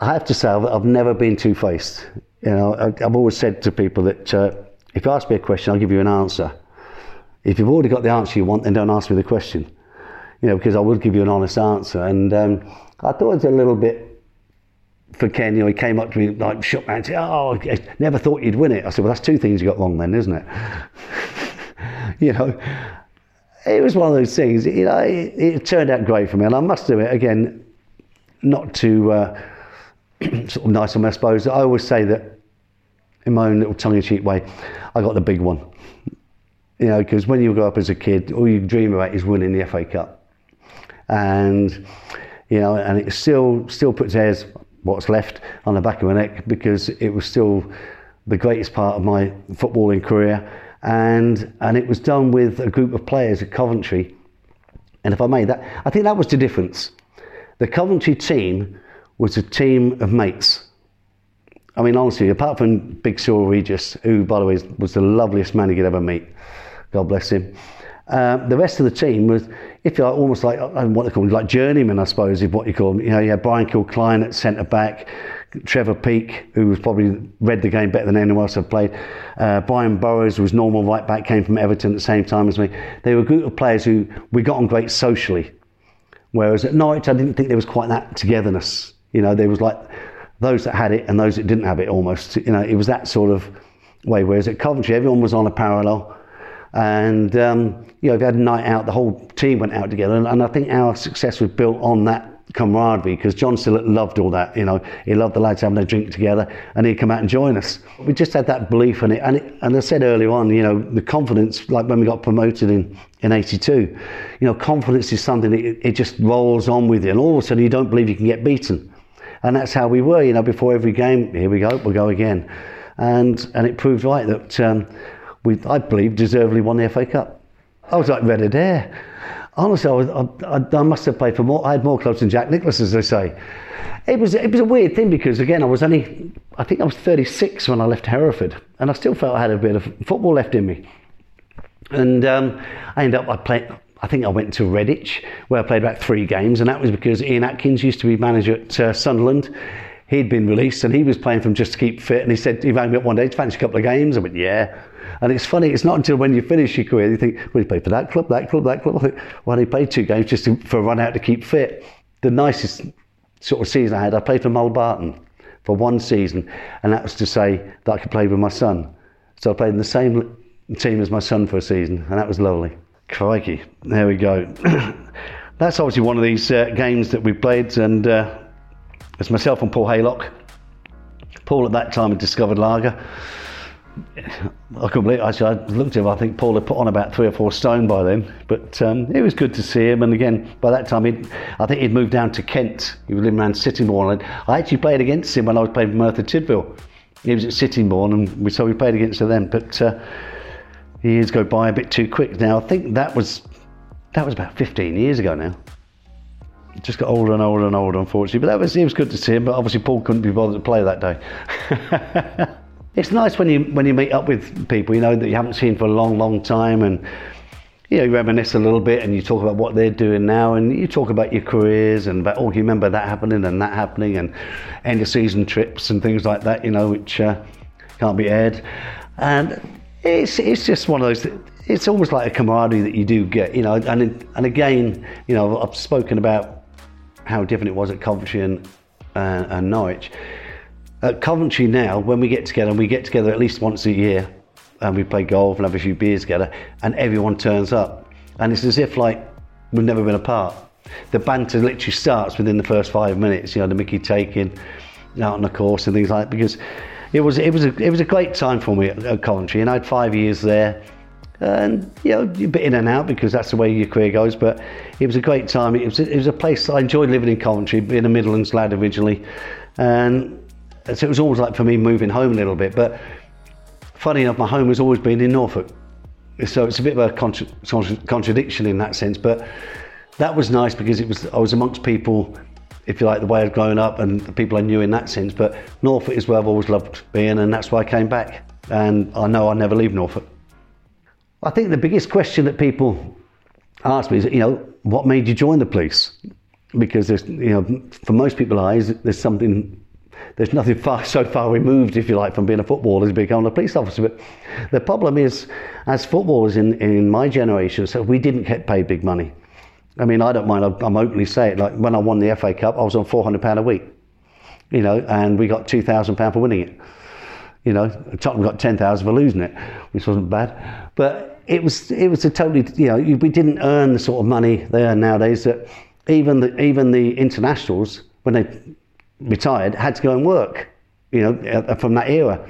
have to say, I've, I've never been two-faced. You know, I, I've always said to people that uh, if you ask me a question, I'll give you an answer. If you've already got the answer you want, then don't ask me the question you know, because I would give you an honest answer. And um, I thought it was a little bit for Ken, you know, he came up to me like shook my said, Oh, I never thought you'd win it. I said, Well, that's two things you got wrong then, isn't it? you know, it was one of those things, you know, it, it, turned out great for me. And I must do it again, not to uh, sort of nice on me, I suppose, I always say that in my own little tongue in cheek way, I got the big one. You know, because when you grow up as a kid, all you dream about is winning the FA Cup and you know, and it still still puts hairs what's left on the back of my neck because it was still the greatest part of my footballing career, and and it was done with a group of players at Coventry, and if I may, that I think that was the difference. The Coventry team was a team of mates. I mean, honestly, apart from Big Cyril Regis, who, by the way, was the loveliest man you could ever meet, God bless him. Uh, the rest of the team was, if you like, almost like I what they call like journeymen, I suppose, is what you call them. You know, you had Brian Kilcline at centre back, Trevor Peake, who was probably read the game better than anyone else I've played. Uh, Brian Borrows was normal right back, came from Everton at the same time as me. They were a group of players who we got on great socially. Whereas at Norwich, I didn't think there was quite that togetherness. You know, there was like those that had it and those that didn't have it almost. You know, it was that sort of way. Whereas at Coventry, everyone was on a parallel. And, um, you know, we had a night out, the whole team went out together. And, and I think our success was built on that camaraderie because John Sillett loved all that. You know, he loved the lads having a drink together and he'd come out and join us. We just had that belief in it. And, it, and I said earlier on, you know, the confidence, like when we got promoted in, in 82, you know, confidence is something that it, it just rolls on with you. And all of a sudden you don't believe you can get beaten. And that's how we were, you know, before every game, here we go, we'll go again. And, and it proved right that um, we, I believe, deservedly won the FA Cup. I was like red hair. Honestly, I, was, I, I, must have played for more. I had more clubs than Jack Nicklaus, as they say. It was it was a weird thing because again, I was only I think I was 36 when I left Hereford, and I still felt I had a bit of football left in me. And um, I ended up I played. I think I went to Redditch where I played about three games, and that was because Ian Atkins used to be manager at uh, Sunderland. He'd been released and he was playing from just to keep fit. And he said, "He rang me up one day to fancy a couple of games." I went, "Yeah." And it's funny, it's not until when you finish your career you think, well, he played for that club, that club, that club. I think, well, he played two games just to, for a run out to keep fit. The nicest sort of season I had, I played for Barton for one season, and that was to say that I could play with my son. So I played in the same team as my son for a season, and that was lovely. Crikey, there we go. That's obviously one of these uh, games that we played, and uh, it's myself and Paul Haylock. Paul at that time had discovered lager. I couldn't believe. Actually, I looked at him. I think Paul had put on about three or four stone by then. But um, it was good to see him. And again, by that time, he'd, I think he'd moved down to Kent. He was living around Sittingbourne. And I actually played against him when I was playing for Merthyr Tydfil. He was at Sittingbourne, and we, so we played against them. But uh, years go by a bit too quick. Now I think that was that was about 15 years ago now. Just got older and older and older, unfortunately. But that was it was good to see him. But obviously Paul couldn't be bothered to play that day. it's nice when you when you meet up with people you know that you haven't seen for a long, long time, and you know you reminisce a little bit, and you talk about what they're doing now, and you talk about your careers and about oh, you remember that happening and that happening, and end of season trips and things like that, you know, which uh, can't be aired, and it's it's just one of those. It's almost like a camaraderie that you do get, you know, and and again, you know, I've spoken about how different it was at Coventry and, uh, and Norwich. At Coventry now, when we get together, and we get together at least once a year, and we play golf and have a few beers together, and everyone turns up, and it's as if like we've never been apart. The banter literally starts within the first five minutes. You know, the Mickey taking out on the course and things like that, because it was it was a it was a great time for me at, at Coventry, and I had five years there and you know a bit in and out because that's the way your career goes. But it was a great time. It was it was a place I enjoyed living in Coventry, being a Midlands lad originally, and so it was always like for me moving home a little bit. But funny enough, my home has always been in Norfolk, so it's a bit of a contra- contradiction in that sense. But that was nice because it was I was amongst people. If you like the way I'd grown up and the people I knew in that sense, but Norfolk is where I've always loved being, and that's why I came back. And I know I'll never leave Norfolk. I think the biggest question that people ask me is, you know, what made you join the police? Because there's, you know, for most people's eyes, there's something, there's nothing far so far removed, if you like, from being a footballer as becoming a police officer. But the problem is, as footballers in, in my generation, so we didn't get paid big money. I mean, I don't mind. I'm openly saying, it. like when I won the FA Cup, I was on 400 pound a week, you know, and we got 2,000 pound for winning it. You know, Tottenham got 10,000 for losing it, which wasn't bad. But it was it was a totally you know we didn't earn the sort of money they earn nowadays that even the even the internationals when they retired had to go and work you know uh, from that era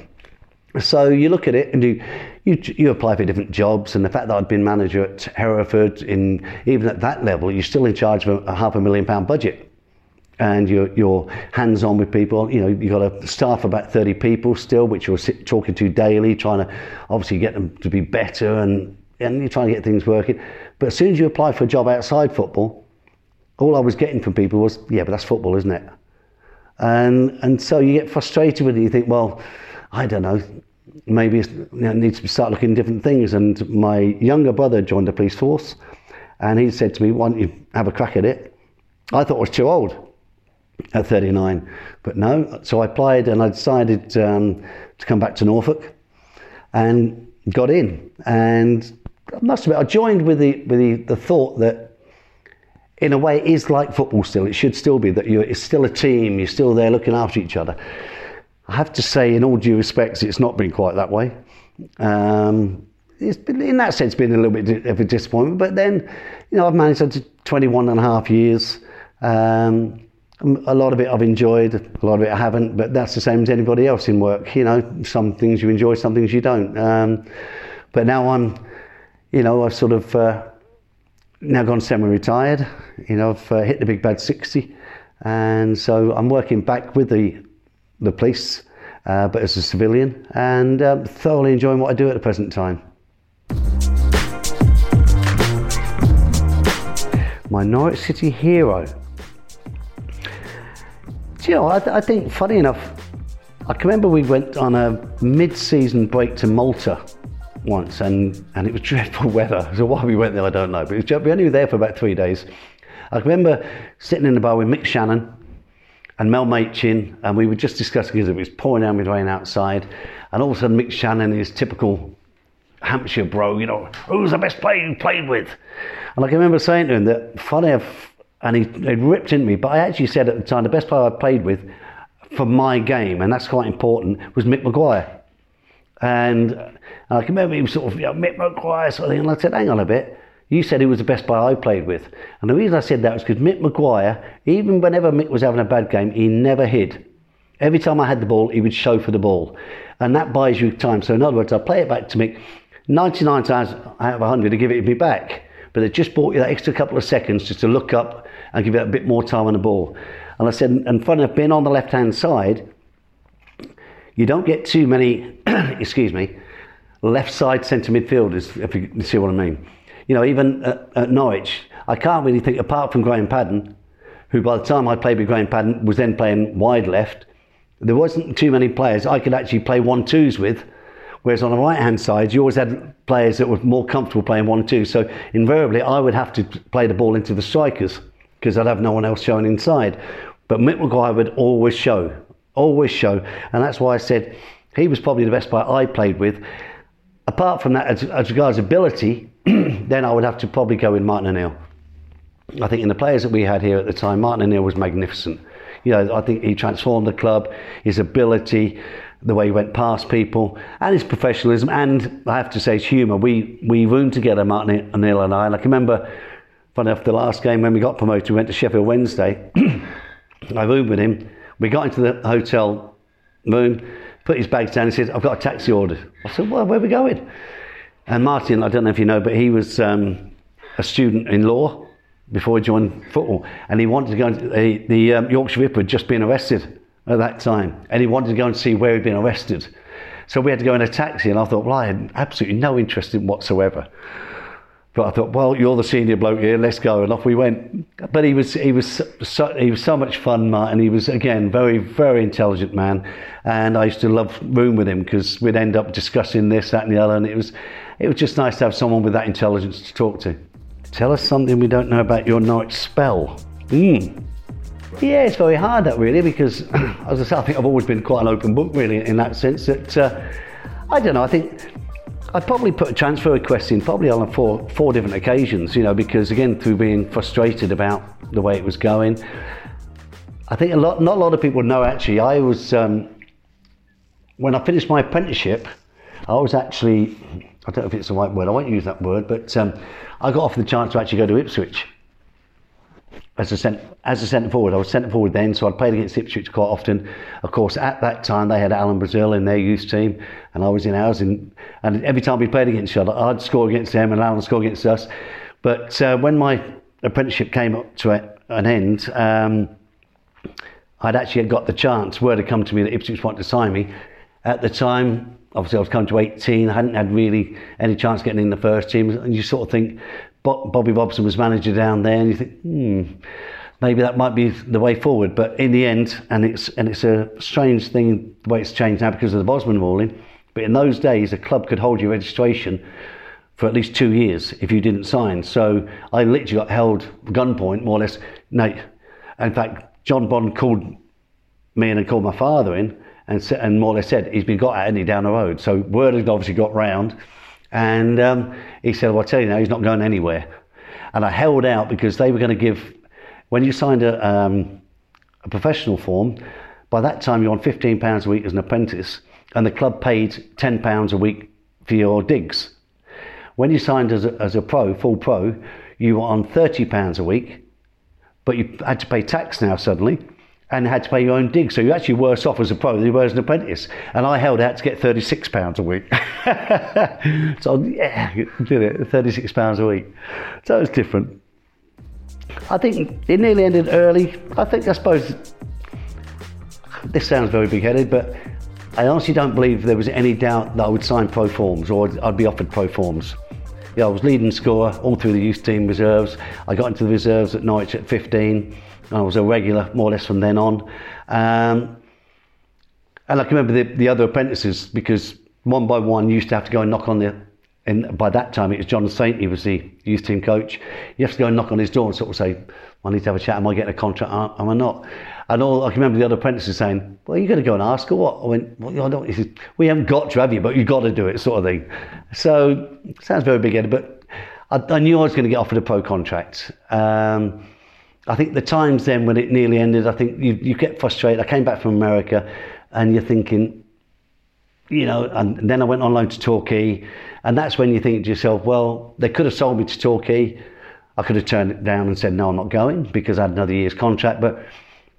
so you look at it and you you, you apply for different jobs and the fact that I'd been manager at Hereford in even at that level you're still in charge of a, half a million pound budget and you're, you're hands on with people. You know, you've got a staff of about 30 people still, which you're talking to daily, trying to obviously get them to be better and, and you're trying to get things working. But as soon as you apply for a job outside football, all I was getting from people was, yeah, but that's football, isn't it? And, and so you get frustrated with it. You think, well, I don't know, maybe it you know, needs to start looking at different things. And my younger brother joined the police force and he said to me, why don't you have a crack at it? I thought I was too old at 39. But no, so I applied and I decided um, to come back to Norfolk and got in. And I must admit, I joined with the, with the, the thought that in a way it is like football still. It should still be that you're, it's still a team, you're still there looking after each other. I have to say, in all due respects, it's not been quite that way. Um, it's been, in that sense, been a little bit of a disappointment. But then, you know, I've managed 21 and a half years. Um, a lot of it I've enjoyed, a lot of it I haven't, but that's the same as anybody else in work. You know, some things you enjoy, some things you don't. Um, but now I'm, you know, I've sort of uh, now gone semi-retired. You know, I've uh, hit the big bad 60, and so I'm working back with the the police, uh, but as a civilian, and um, thoroughly enjoying what I do at the present time. My Norwich City hero Do you know, I, I think, funny enough, I can remember we went on a mid-season break to Malta once, and, and it was dreadful weather. So why we went there, I don't know. But was, we only were there for about three days. I remember sitting in the bar with Mick Channon and Mel Machin, and we were just discussing because it was pouring down with rain outside, and all of a sudden Mick Channon, his typical Hampshire bro, you know, who's the best player you played with? And I can remember saying to him that, funny enough, and he, he ripped into me. But I actually said at the time the best player I played with for my game, and that's quite important, was Mick McGuire. And, and I can remember him sort of, you know, Mick McGuire sort of thing. And I said, hang on a bit. You said he was the best player I played with. And the reason I said that was because Mick McGuire, even whenever Mick was having a bad game, he never hid. Every time I had the ball, he would show for the ball. And that buys you time. So, in other words, I play it back to Mick 99 times out of 100 to give it to me back. But it just bought you that extra couple of seconds just to look up and give it a bit more time on the ball. And I said, and funny enough, being on the left hand side, you don't get too many, excuse me, left side centre midfielders, if you see what I mean. You know, even at, at Norwich, I can't really think, apart from Graham Paddon, who by the time I played with Graham Paddon was then playing wide left, there wasn't too many players I could actually play one twos with. Whereas on the right hand side, you always had players that were more comfortable playing one two. So invariably, I would have to play the ball into the strikers because I'd have no one else showing inside. But Mick McGuire would always show, always show, and that's why I said he was probably the best player I played with. Apart from that, as, as regards ability, then I would have to probably go with Martin O'Neill. I think in the players that we had here at the time, Martin O'Neill was magnificent. You know, I think he transformed the club, his ability, the way he went past people, and his professionalism, and I have to say his humour. We we roomed together, Martin O'Neill and I. And I can remember, funny enough, the last game when we got promoted, we went to Sheffield Wednesday. I roomed with him. We got into the hotel room, put his bags down. He said, "I've got a taxi order." I said, "Well, where are we going?" And Martin, I don't know if you know, but he was um, a student in law before he joined football, and he wanted to go. And, the, the um, Yorkshire Ripper had just been arrested at that time, and he wanted to go and see where he'd been arrested. So we had to go in a taxi, and I thought, well, I had absolutely no interest in whatsoever. But I thought, well, you're the senior bloke here, let's go, and off we went. But he was, he was, so, he was so much fun, Martin. He was again very, very intelligent man, and I used to love room with him because we'd end up discussing this, that, and the other, and it was, it was just nice to have someone with that intelligence to talk to. Tell us something we don't know about your Norwich spell. Mm. Yeah, it's very hard that really because, as I say, I think I've always been quite an open book really in that sense. That uh, I don't know. I think I probably put a transfer request in probably on four four different occasions. You know, because again through being frustrated about the way it was going. I think a lot, not a lot of people know actually. I was um, when I finished my apprenticeship, I was actually I don't know if it's the right word. I won't use that word, but um, I got offered the chance to actually go to Ipswich as a centre as a centre forward. I was centre forward then, so I played against Ipswich quite often. Of course, at that time they had Alan Brazil in their youth team, and I was in ours. And, and every time we played against each other, I'd score against them, and Alan would score against us. But uh, when my apprenticeship came up to an end, um, I'd actually got the chance. Word had come to me that Ipswich wanted to sign me. At the time, obviously I was coming to 18. I hadn't had really any chance getting in the first team, and you sort of think Bobby Robson was manager down there, and you think, hmm, maybe that might be the way forward. But in the end, and it's and it's a strange thing the way it's changed now because of the Bosman ruling. But in those days, a club could hold your registration for at least two years if you didn't sign. So I literally got held gunpoint, more or less. No, in fact, John Bond called me in and called my father in and, and more or less said he's been got at any down the road. So word had obviously got round. And um, he said, Well, I tell you now, he's not going anywhere. And I held out because they were going to give, when you signed a, um, a professional form, by that time you're on £15 a week as an apprentice, and the club paid £10 a week for your digs. When you signed as a, as a pro, full pro, you were on £30 a week, but you had to pay tax now suddenly and had to pay your own digs. So you're actually worse off as a pro than you were as an apprentice. And I held out to get £36 a week. so, yeah, did it, £36 a week. So it's different. I think it nearly ended early. I think, I suppose, this sounds very big headed, but I honestly don't believe there was any doubt that I would sign pro forms or I'd be offered pro forms. Yeah, I was leading scorer all through the youth team reserves. I got into the reserves at Norwich at 15. I was a regular more or less from then on. Um, and I can remember the, the other apprentices because one by one used to have to go and knock on the and by that time it was John Sainty, he was the youth team coach. You have to go and knock on his door and sort of say, I need to have a chat, am I getting a contract, am I not? And all I can remember the other apprentices saying, Well, you're going to go and ask or what? I went, Well, I don't. He said, We haven't got to have you, but you've got to do it, sort of thing. So, sounds very big headed, but I, I, knew I was going to get offered a pro contract. Um, I think the times then when it nearly ended, I think you, you get frustrated. I came back from America and you're thinking, you know, and then I went on loan to Torquay. And that's when you think to yourself, well, they could have sold me to Torquay. I could have turned it down and said, no, I'm not going because I had another year's contract. But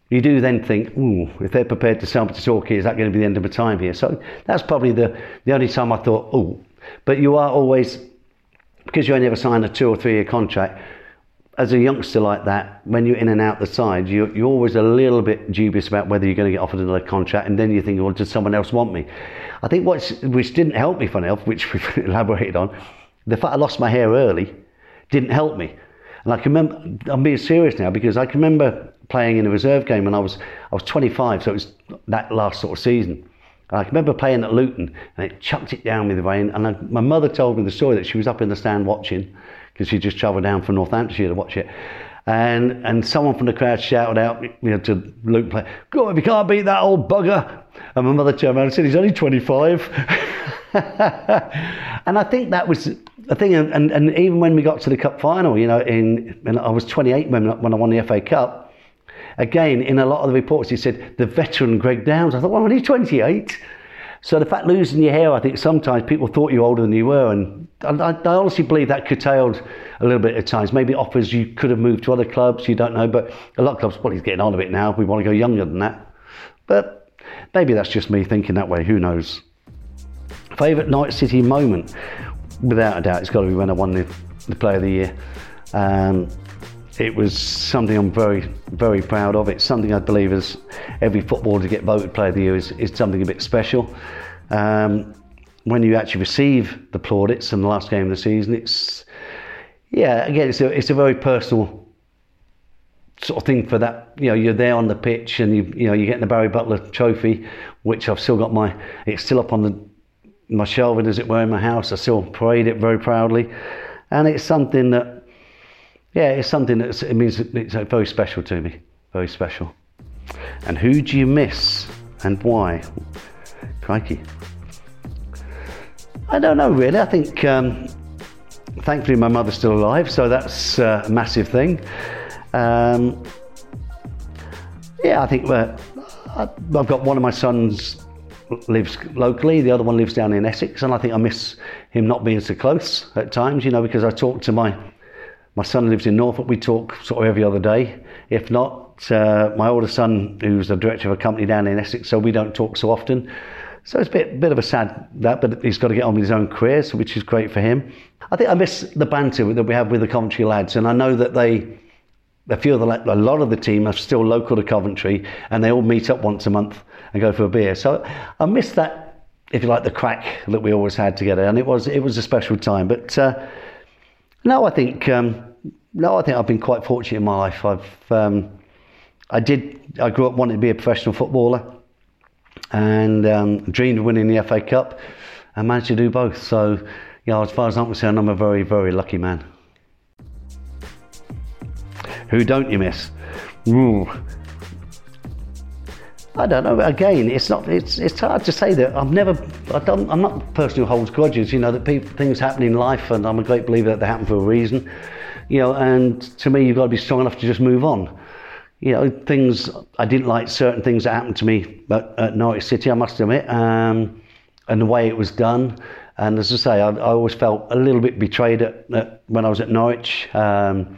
you do then think, ooh, if they're prepared to sell me to Torquay, is that going to be the end of my time here? So that's probably the, the only time I thought, oh, but you are always, because you only ever sign a two or three year contract, as a youngster like that, when you're in and out the side, you're, you're always a little bit dubious about whether you're going to get offered another contract, and then you think, well, does someone else want me? I think what which didn't help me, funny enough, which we've elaborated on, the fact I lost my hair early didn't help me. And I can remember, I'm being serious now because I can remember playing in a reserve game when I was I was 25, so it was that last sort of season. And I can remember playing at Luton and it chucked it down with the rain. And I, my mother told me the story that she was up in the stand watching because she just travelled down from Northamptonshire to watch it. And and someone from the crowd shouted out, you know, to Luke, play, "Go if you can't beat that old bugger!" And my mother turned around and said, "He's only 25." and I think that was the thing. And, and even when we got to the cup final, you know, in and I was 28 when when I won the FA Cup. Again, in a lot of the reports, he said the veteran Greg Downs. I thought, well, he's 28. So the fact losing your hair, I think sometimes people thought you older than you were, and I, I, honestly believe that curtailed a little bit at times. Maybe offers you could have moved to other clubs, you don't know, but a lot of clubs, he's getting on a bit now. We want to go younger than that, but maybe that's just me thinking that way. Who knows? Favourite Night City moment, without a doubt, it's got to be when I won the, the Player of the Year. Um, it was something I'm very, very proud of. It's something I believe as every footballer to get voted Player of the Year is, is something a bit special. Um, when you actually receive the plaudits in the last game of the season, it's yeah, again, it's a it's a very personal sort of thing for that. You know, you're there on the pitch and you you know you're getting the Barry Butler Trophy, which I've still got my it's still up on the my shelving as it were in my house. I still parade it very proudly, and it's something that yeah, it's something that it means it's very special to me, very special. And who do you miss and why? Crikey. I don't know really. I think um, thankfully my mother's still alive, so that's uh, a massive thing. Um, yeah, I think uh, I've got one of my sons lives locally, the other one lives down in Essex, and I think I miss him not being so close at times, you know, because I talk to my my son lives in Norfolk. We talk sort of every other day. If not, uh, my older son, who's the director of a company down in Essex, so we don't talk so often. So it's a bit, bit of a sad that, but he's got to get on with his own career, so, which is great for him. I think I miss the banter that we have with the Coventry lads, and I know that they, a few of the, a lot of the team are still local to Coventry, and they all meet up once a month and go for a beer. So I miss that, if you like, the crack that we always had together, and it was it was a special time. But uh, no, I think um, no, I think I've been quite fortunate in my life. I've um, I did I grew up wanting to be a professional footballer, and um, dreamed of winning the FA Cup, and managed to do both. So, know, as far as I'm concerned, I'm a very very lucky man. Who don't you miss? Ooh. I don't know. Again, it's not. It's it's hard to say that. I've never. I don't. I'm not the person who holds grudges. You know that people, things happen in life, and I'm a great believer that they happen for a reason. You know, and to me, you've got to be strong enough to just move on. You know, things I didn't like certain things that happened to me, but at Norwich City, I must admit, um, and the way it was done. And as I say, I, I always felt a little bit betrayed at, at, when I was at Norwich. Um,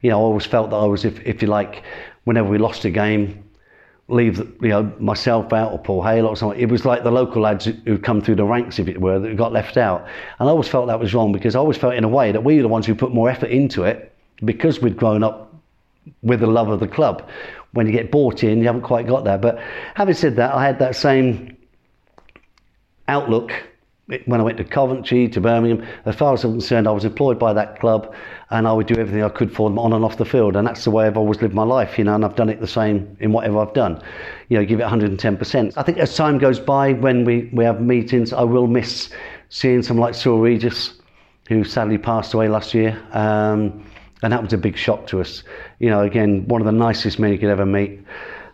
you know, I always felt that I was, if, if you like, whenever we lost a game, leave you know myself out or Paul Hale or something. It was like the local lads who come through the ranks, if it were, that got left out. And I always felt that was wrong because I always felt in a way that we were the ones who put more effort into it because we'd grown up with the love of the club. When you get bought in, you haven't quite got that. But having said that, I had that same outlook when I went to Coventry, to Birmingham, as far as I'm concerned, I was employed by that club and I would do everything I could for them on and off the field. And that's the way I've always lived my life, you know, and I've done it the same in whatever I've done. You know, give it 110%. I think as time goes by, when we, we have meetings, I will miss seeing someone like Cyril Regis, who sadly passed away last year. Um, and that was a big shock to us. You know, again, one of the nicest men you could ever meet.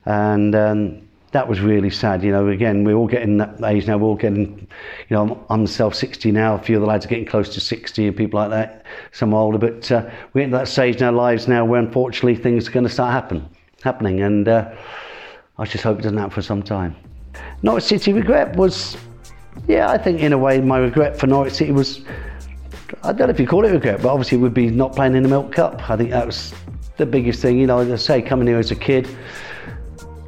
And, um, that was really sad. You know, again, we're all getting that age now. We're all getting, you know, I'm, myself 60 now. A few of the lads are getting close to 60 and people like that. Some older, but uh, we're at that stage in our lives now where unfortunately things are going to start happen, happening. And uh, I just hope it doesn't happen for some time. Norwich City regret was, yeah, I think in a way my regret for Norwich City was, I don't know if you call it regret, but obviously it would be not playing in the Milk Cup. I think that was the biggest thing. You know, as I say, coming here as a kid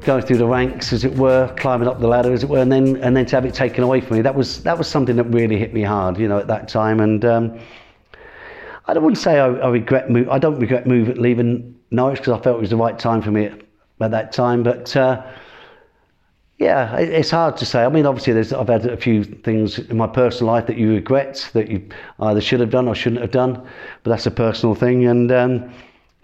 going through the ranks, as it were, climbing up the ladder, as it were, and then and then to have it taken away from me. That was that was something that really hit me hard, you know, at that time. And um, I wouldn't say I, I regret move. I don't regret move, leaving Norwich because I felt it was the right time for me at, at that time. But uh, yeah, it, it's hard to say. I mean, obviously, there's I've had a few things in my personal life that you regret that you either should have done or shouldn't have done, but that's a personal thing. And um,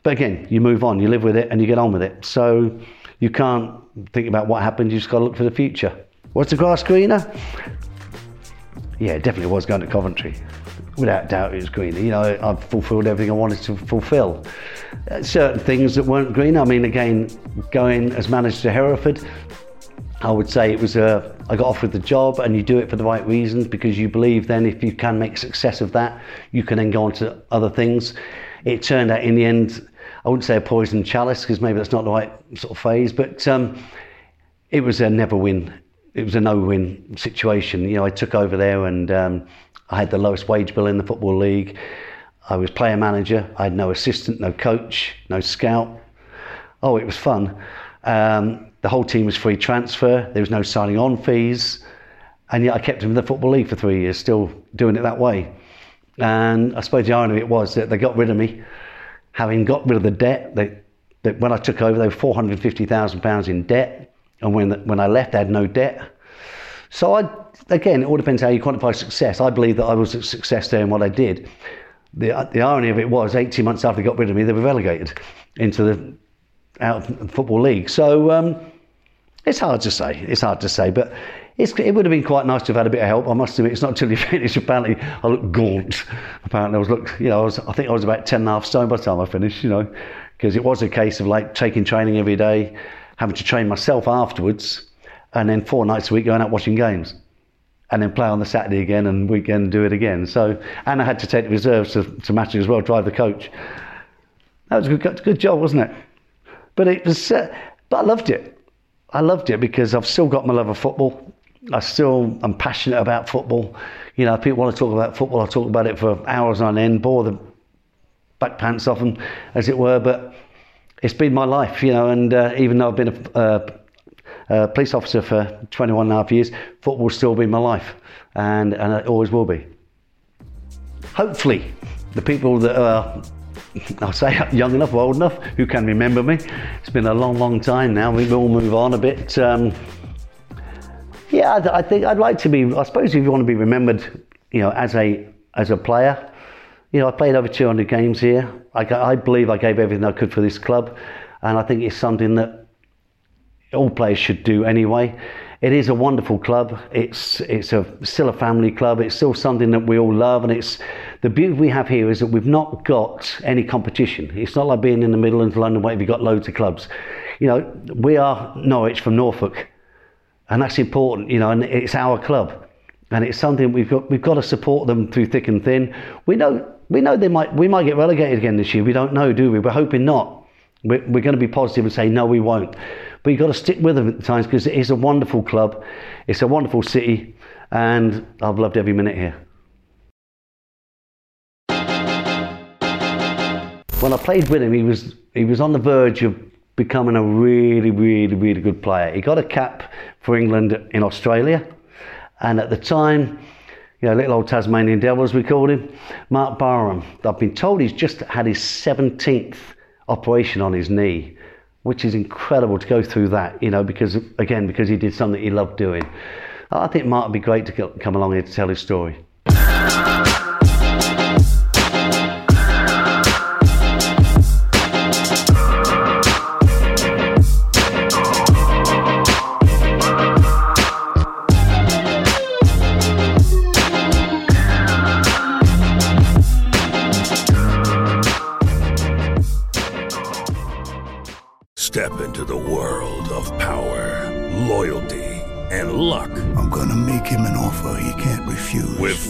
but again, you move on, you live with it, and you get on with it. So you can't think about what happened. You just got to look for the future. What's the grass greener? Yeah, it definitely was going to Coventry. Without doubt, it was greener. You know, I've fulfilled everything I wanted to fulfil. Uh, certain things that weren't green. I mean, again, going as manager to Hereford, I would say it was a. I got offered the job, and you do it for the right reasons because you believe then if you can make success of that, you can then go on to other things. It turned out in the end, I wouldn't say a poison chalice because maybe that's not the right sort of phrase, but um, it was a never win. It was a no-win situation. You know, I took over there and um, I had the lowest wage bill in the football league. I was player manager. I had no assistant, no coach, no scout. Oh, it was fun. Um, the whole team was free transfer. There was no signing on fees, and yet I kept him in the football league for three years, still doing it that way. And I suppose the irony of it was that they got rid of me, having got rid of the debt. They when I took over, they were four hundred fifty thousand pounds in debt, and when when I left, they had no debt. So I again, it all depends how you quantify success. I believe that I was a success there in what I did. The, the irony of it was, 18 months after they got rid of me, they were relegated into the out of football league. So um, it's hard to say. It's hard to say, but it would have been quite nice to have had a bit of help. I must admit, it's not until you finish. Apparently, I look gaunt. Apparently, I was look, you know, I was. I think I was about 10 and a half stone by the time I finished. You know, because it was a case of like taking training every day, having to train myself afterwards, and then four nights a week going out watching games and then play on the Saturday again and weekend do it again. So, and I had to take the reserves to, to as well, drive the coach. That was a good, good job, wasn't it? But it was, uh, but I loved it. I loved it because I've still got my love of football. I still am passionate about football. You know, people want to talk about football, I talk about it for hours on end, bore the back pants off them, as it were. But it's been my life, you know, and uh, even though I've been a uh, uh, police officer for 21 and a half years, football will still be my life, and, and it always will be. Hopefully, the people that are, I'll say young enough or old enough, who can remember me, it's been a long, long time now, we all move on a bit. Um, yeah, I, I think I'd like to be, I suppose if you want to be remembered, you know, as a, as a player, you know, I played over 200 games here. I, I, believe I gave everything I could for this club, and I think it's something that all players should do anyway. It is a wonderful club. It's it's a still a family club. It's still something that we all love, and it's the beauty we have here is that we've not got any competition. It's not like being in the Midlands, London, where you've got loads of clubs. You know, we are Norwich from Norfolk, and that's important. You know, and it's our club, and it's something we've got we've got to support them through thick and thin. We know we know they might we might get relegated again this year. We don't know, do we? We're hoping not. We're, we're going to be positive and say no, we won't. But you've got to stick with them at times because it is a wonderful club, it's a wonderful city, and I've loved every minute here. When I played with him, he was he was on the verge of becoming a really, really, really good player. He got a cap for England in Australia, and at the time, you know, little old Tasmanian devil as we called him, Mark Barham. I've been told he's just had his 17th operation on his knee which is incredible to go through that, you know, because again, because he did something he loved doing. I think Mark would be great to come along here to tell his story.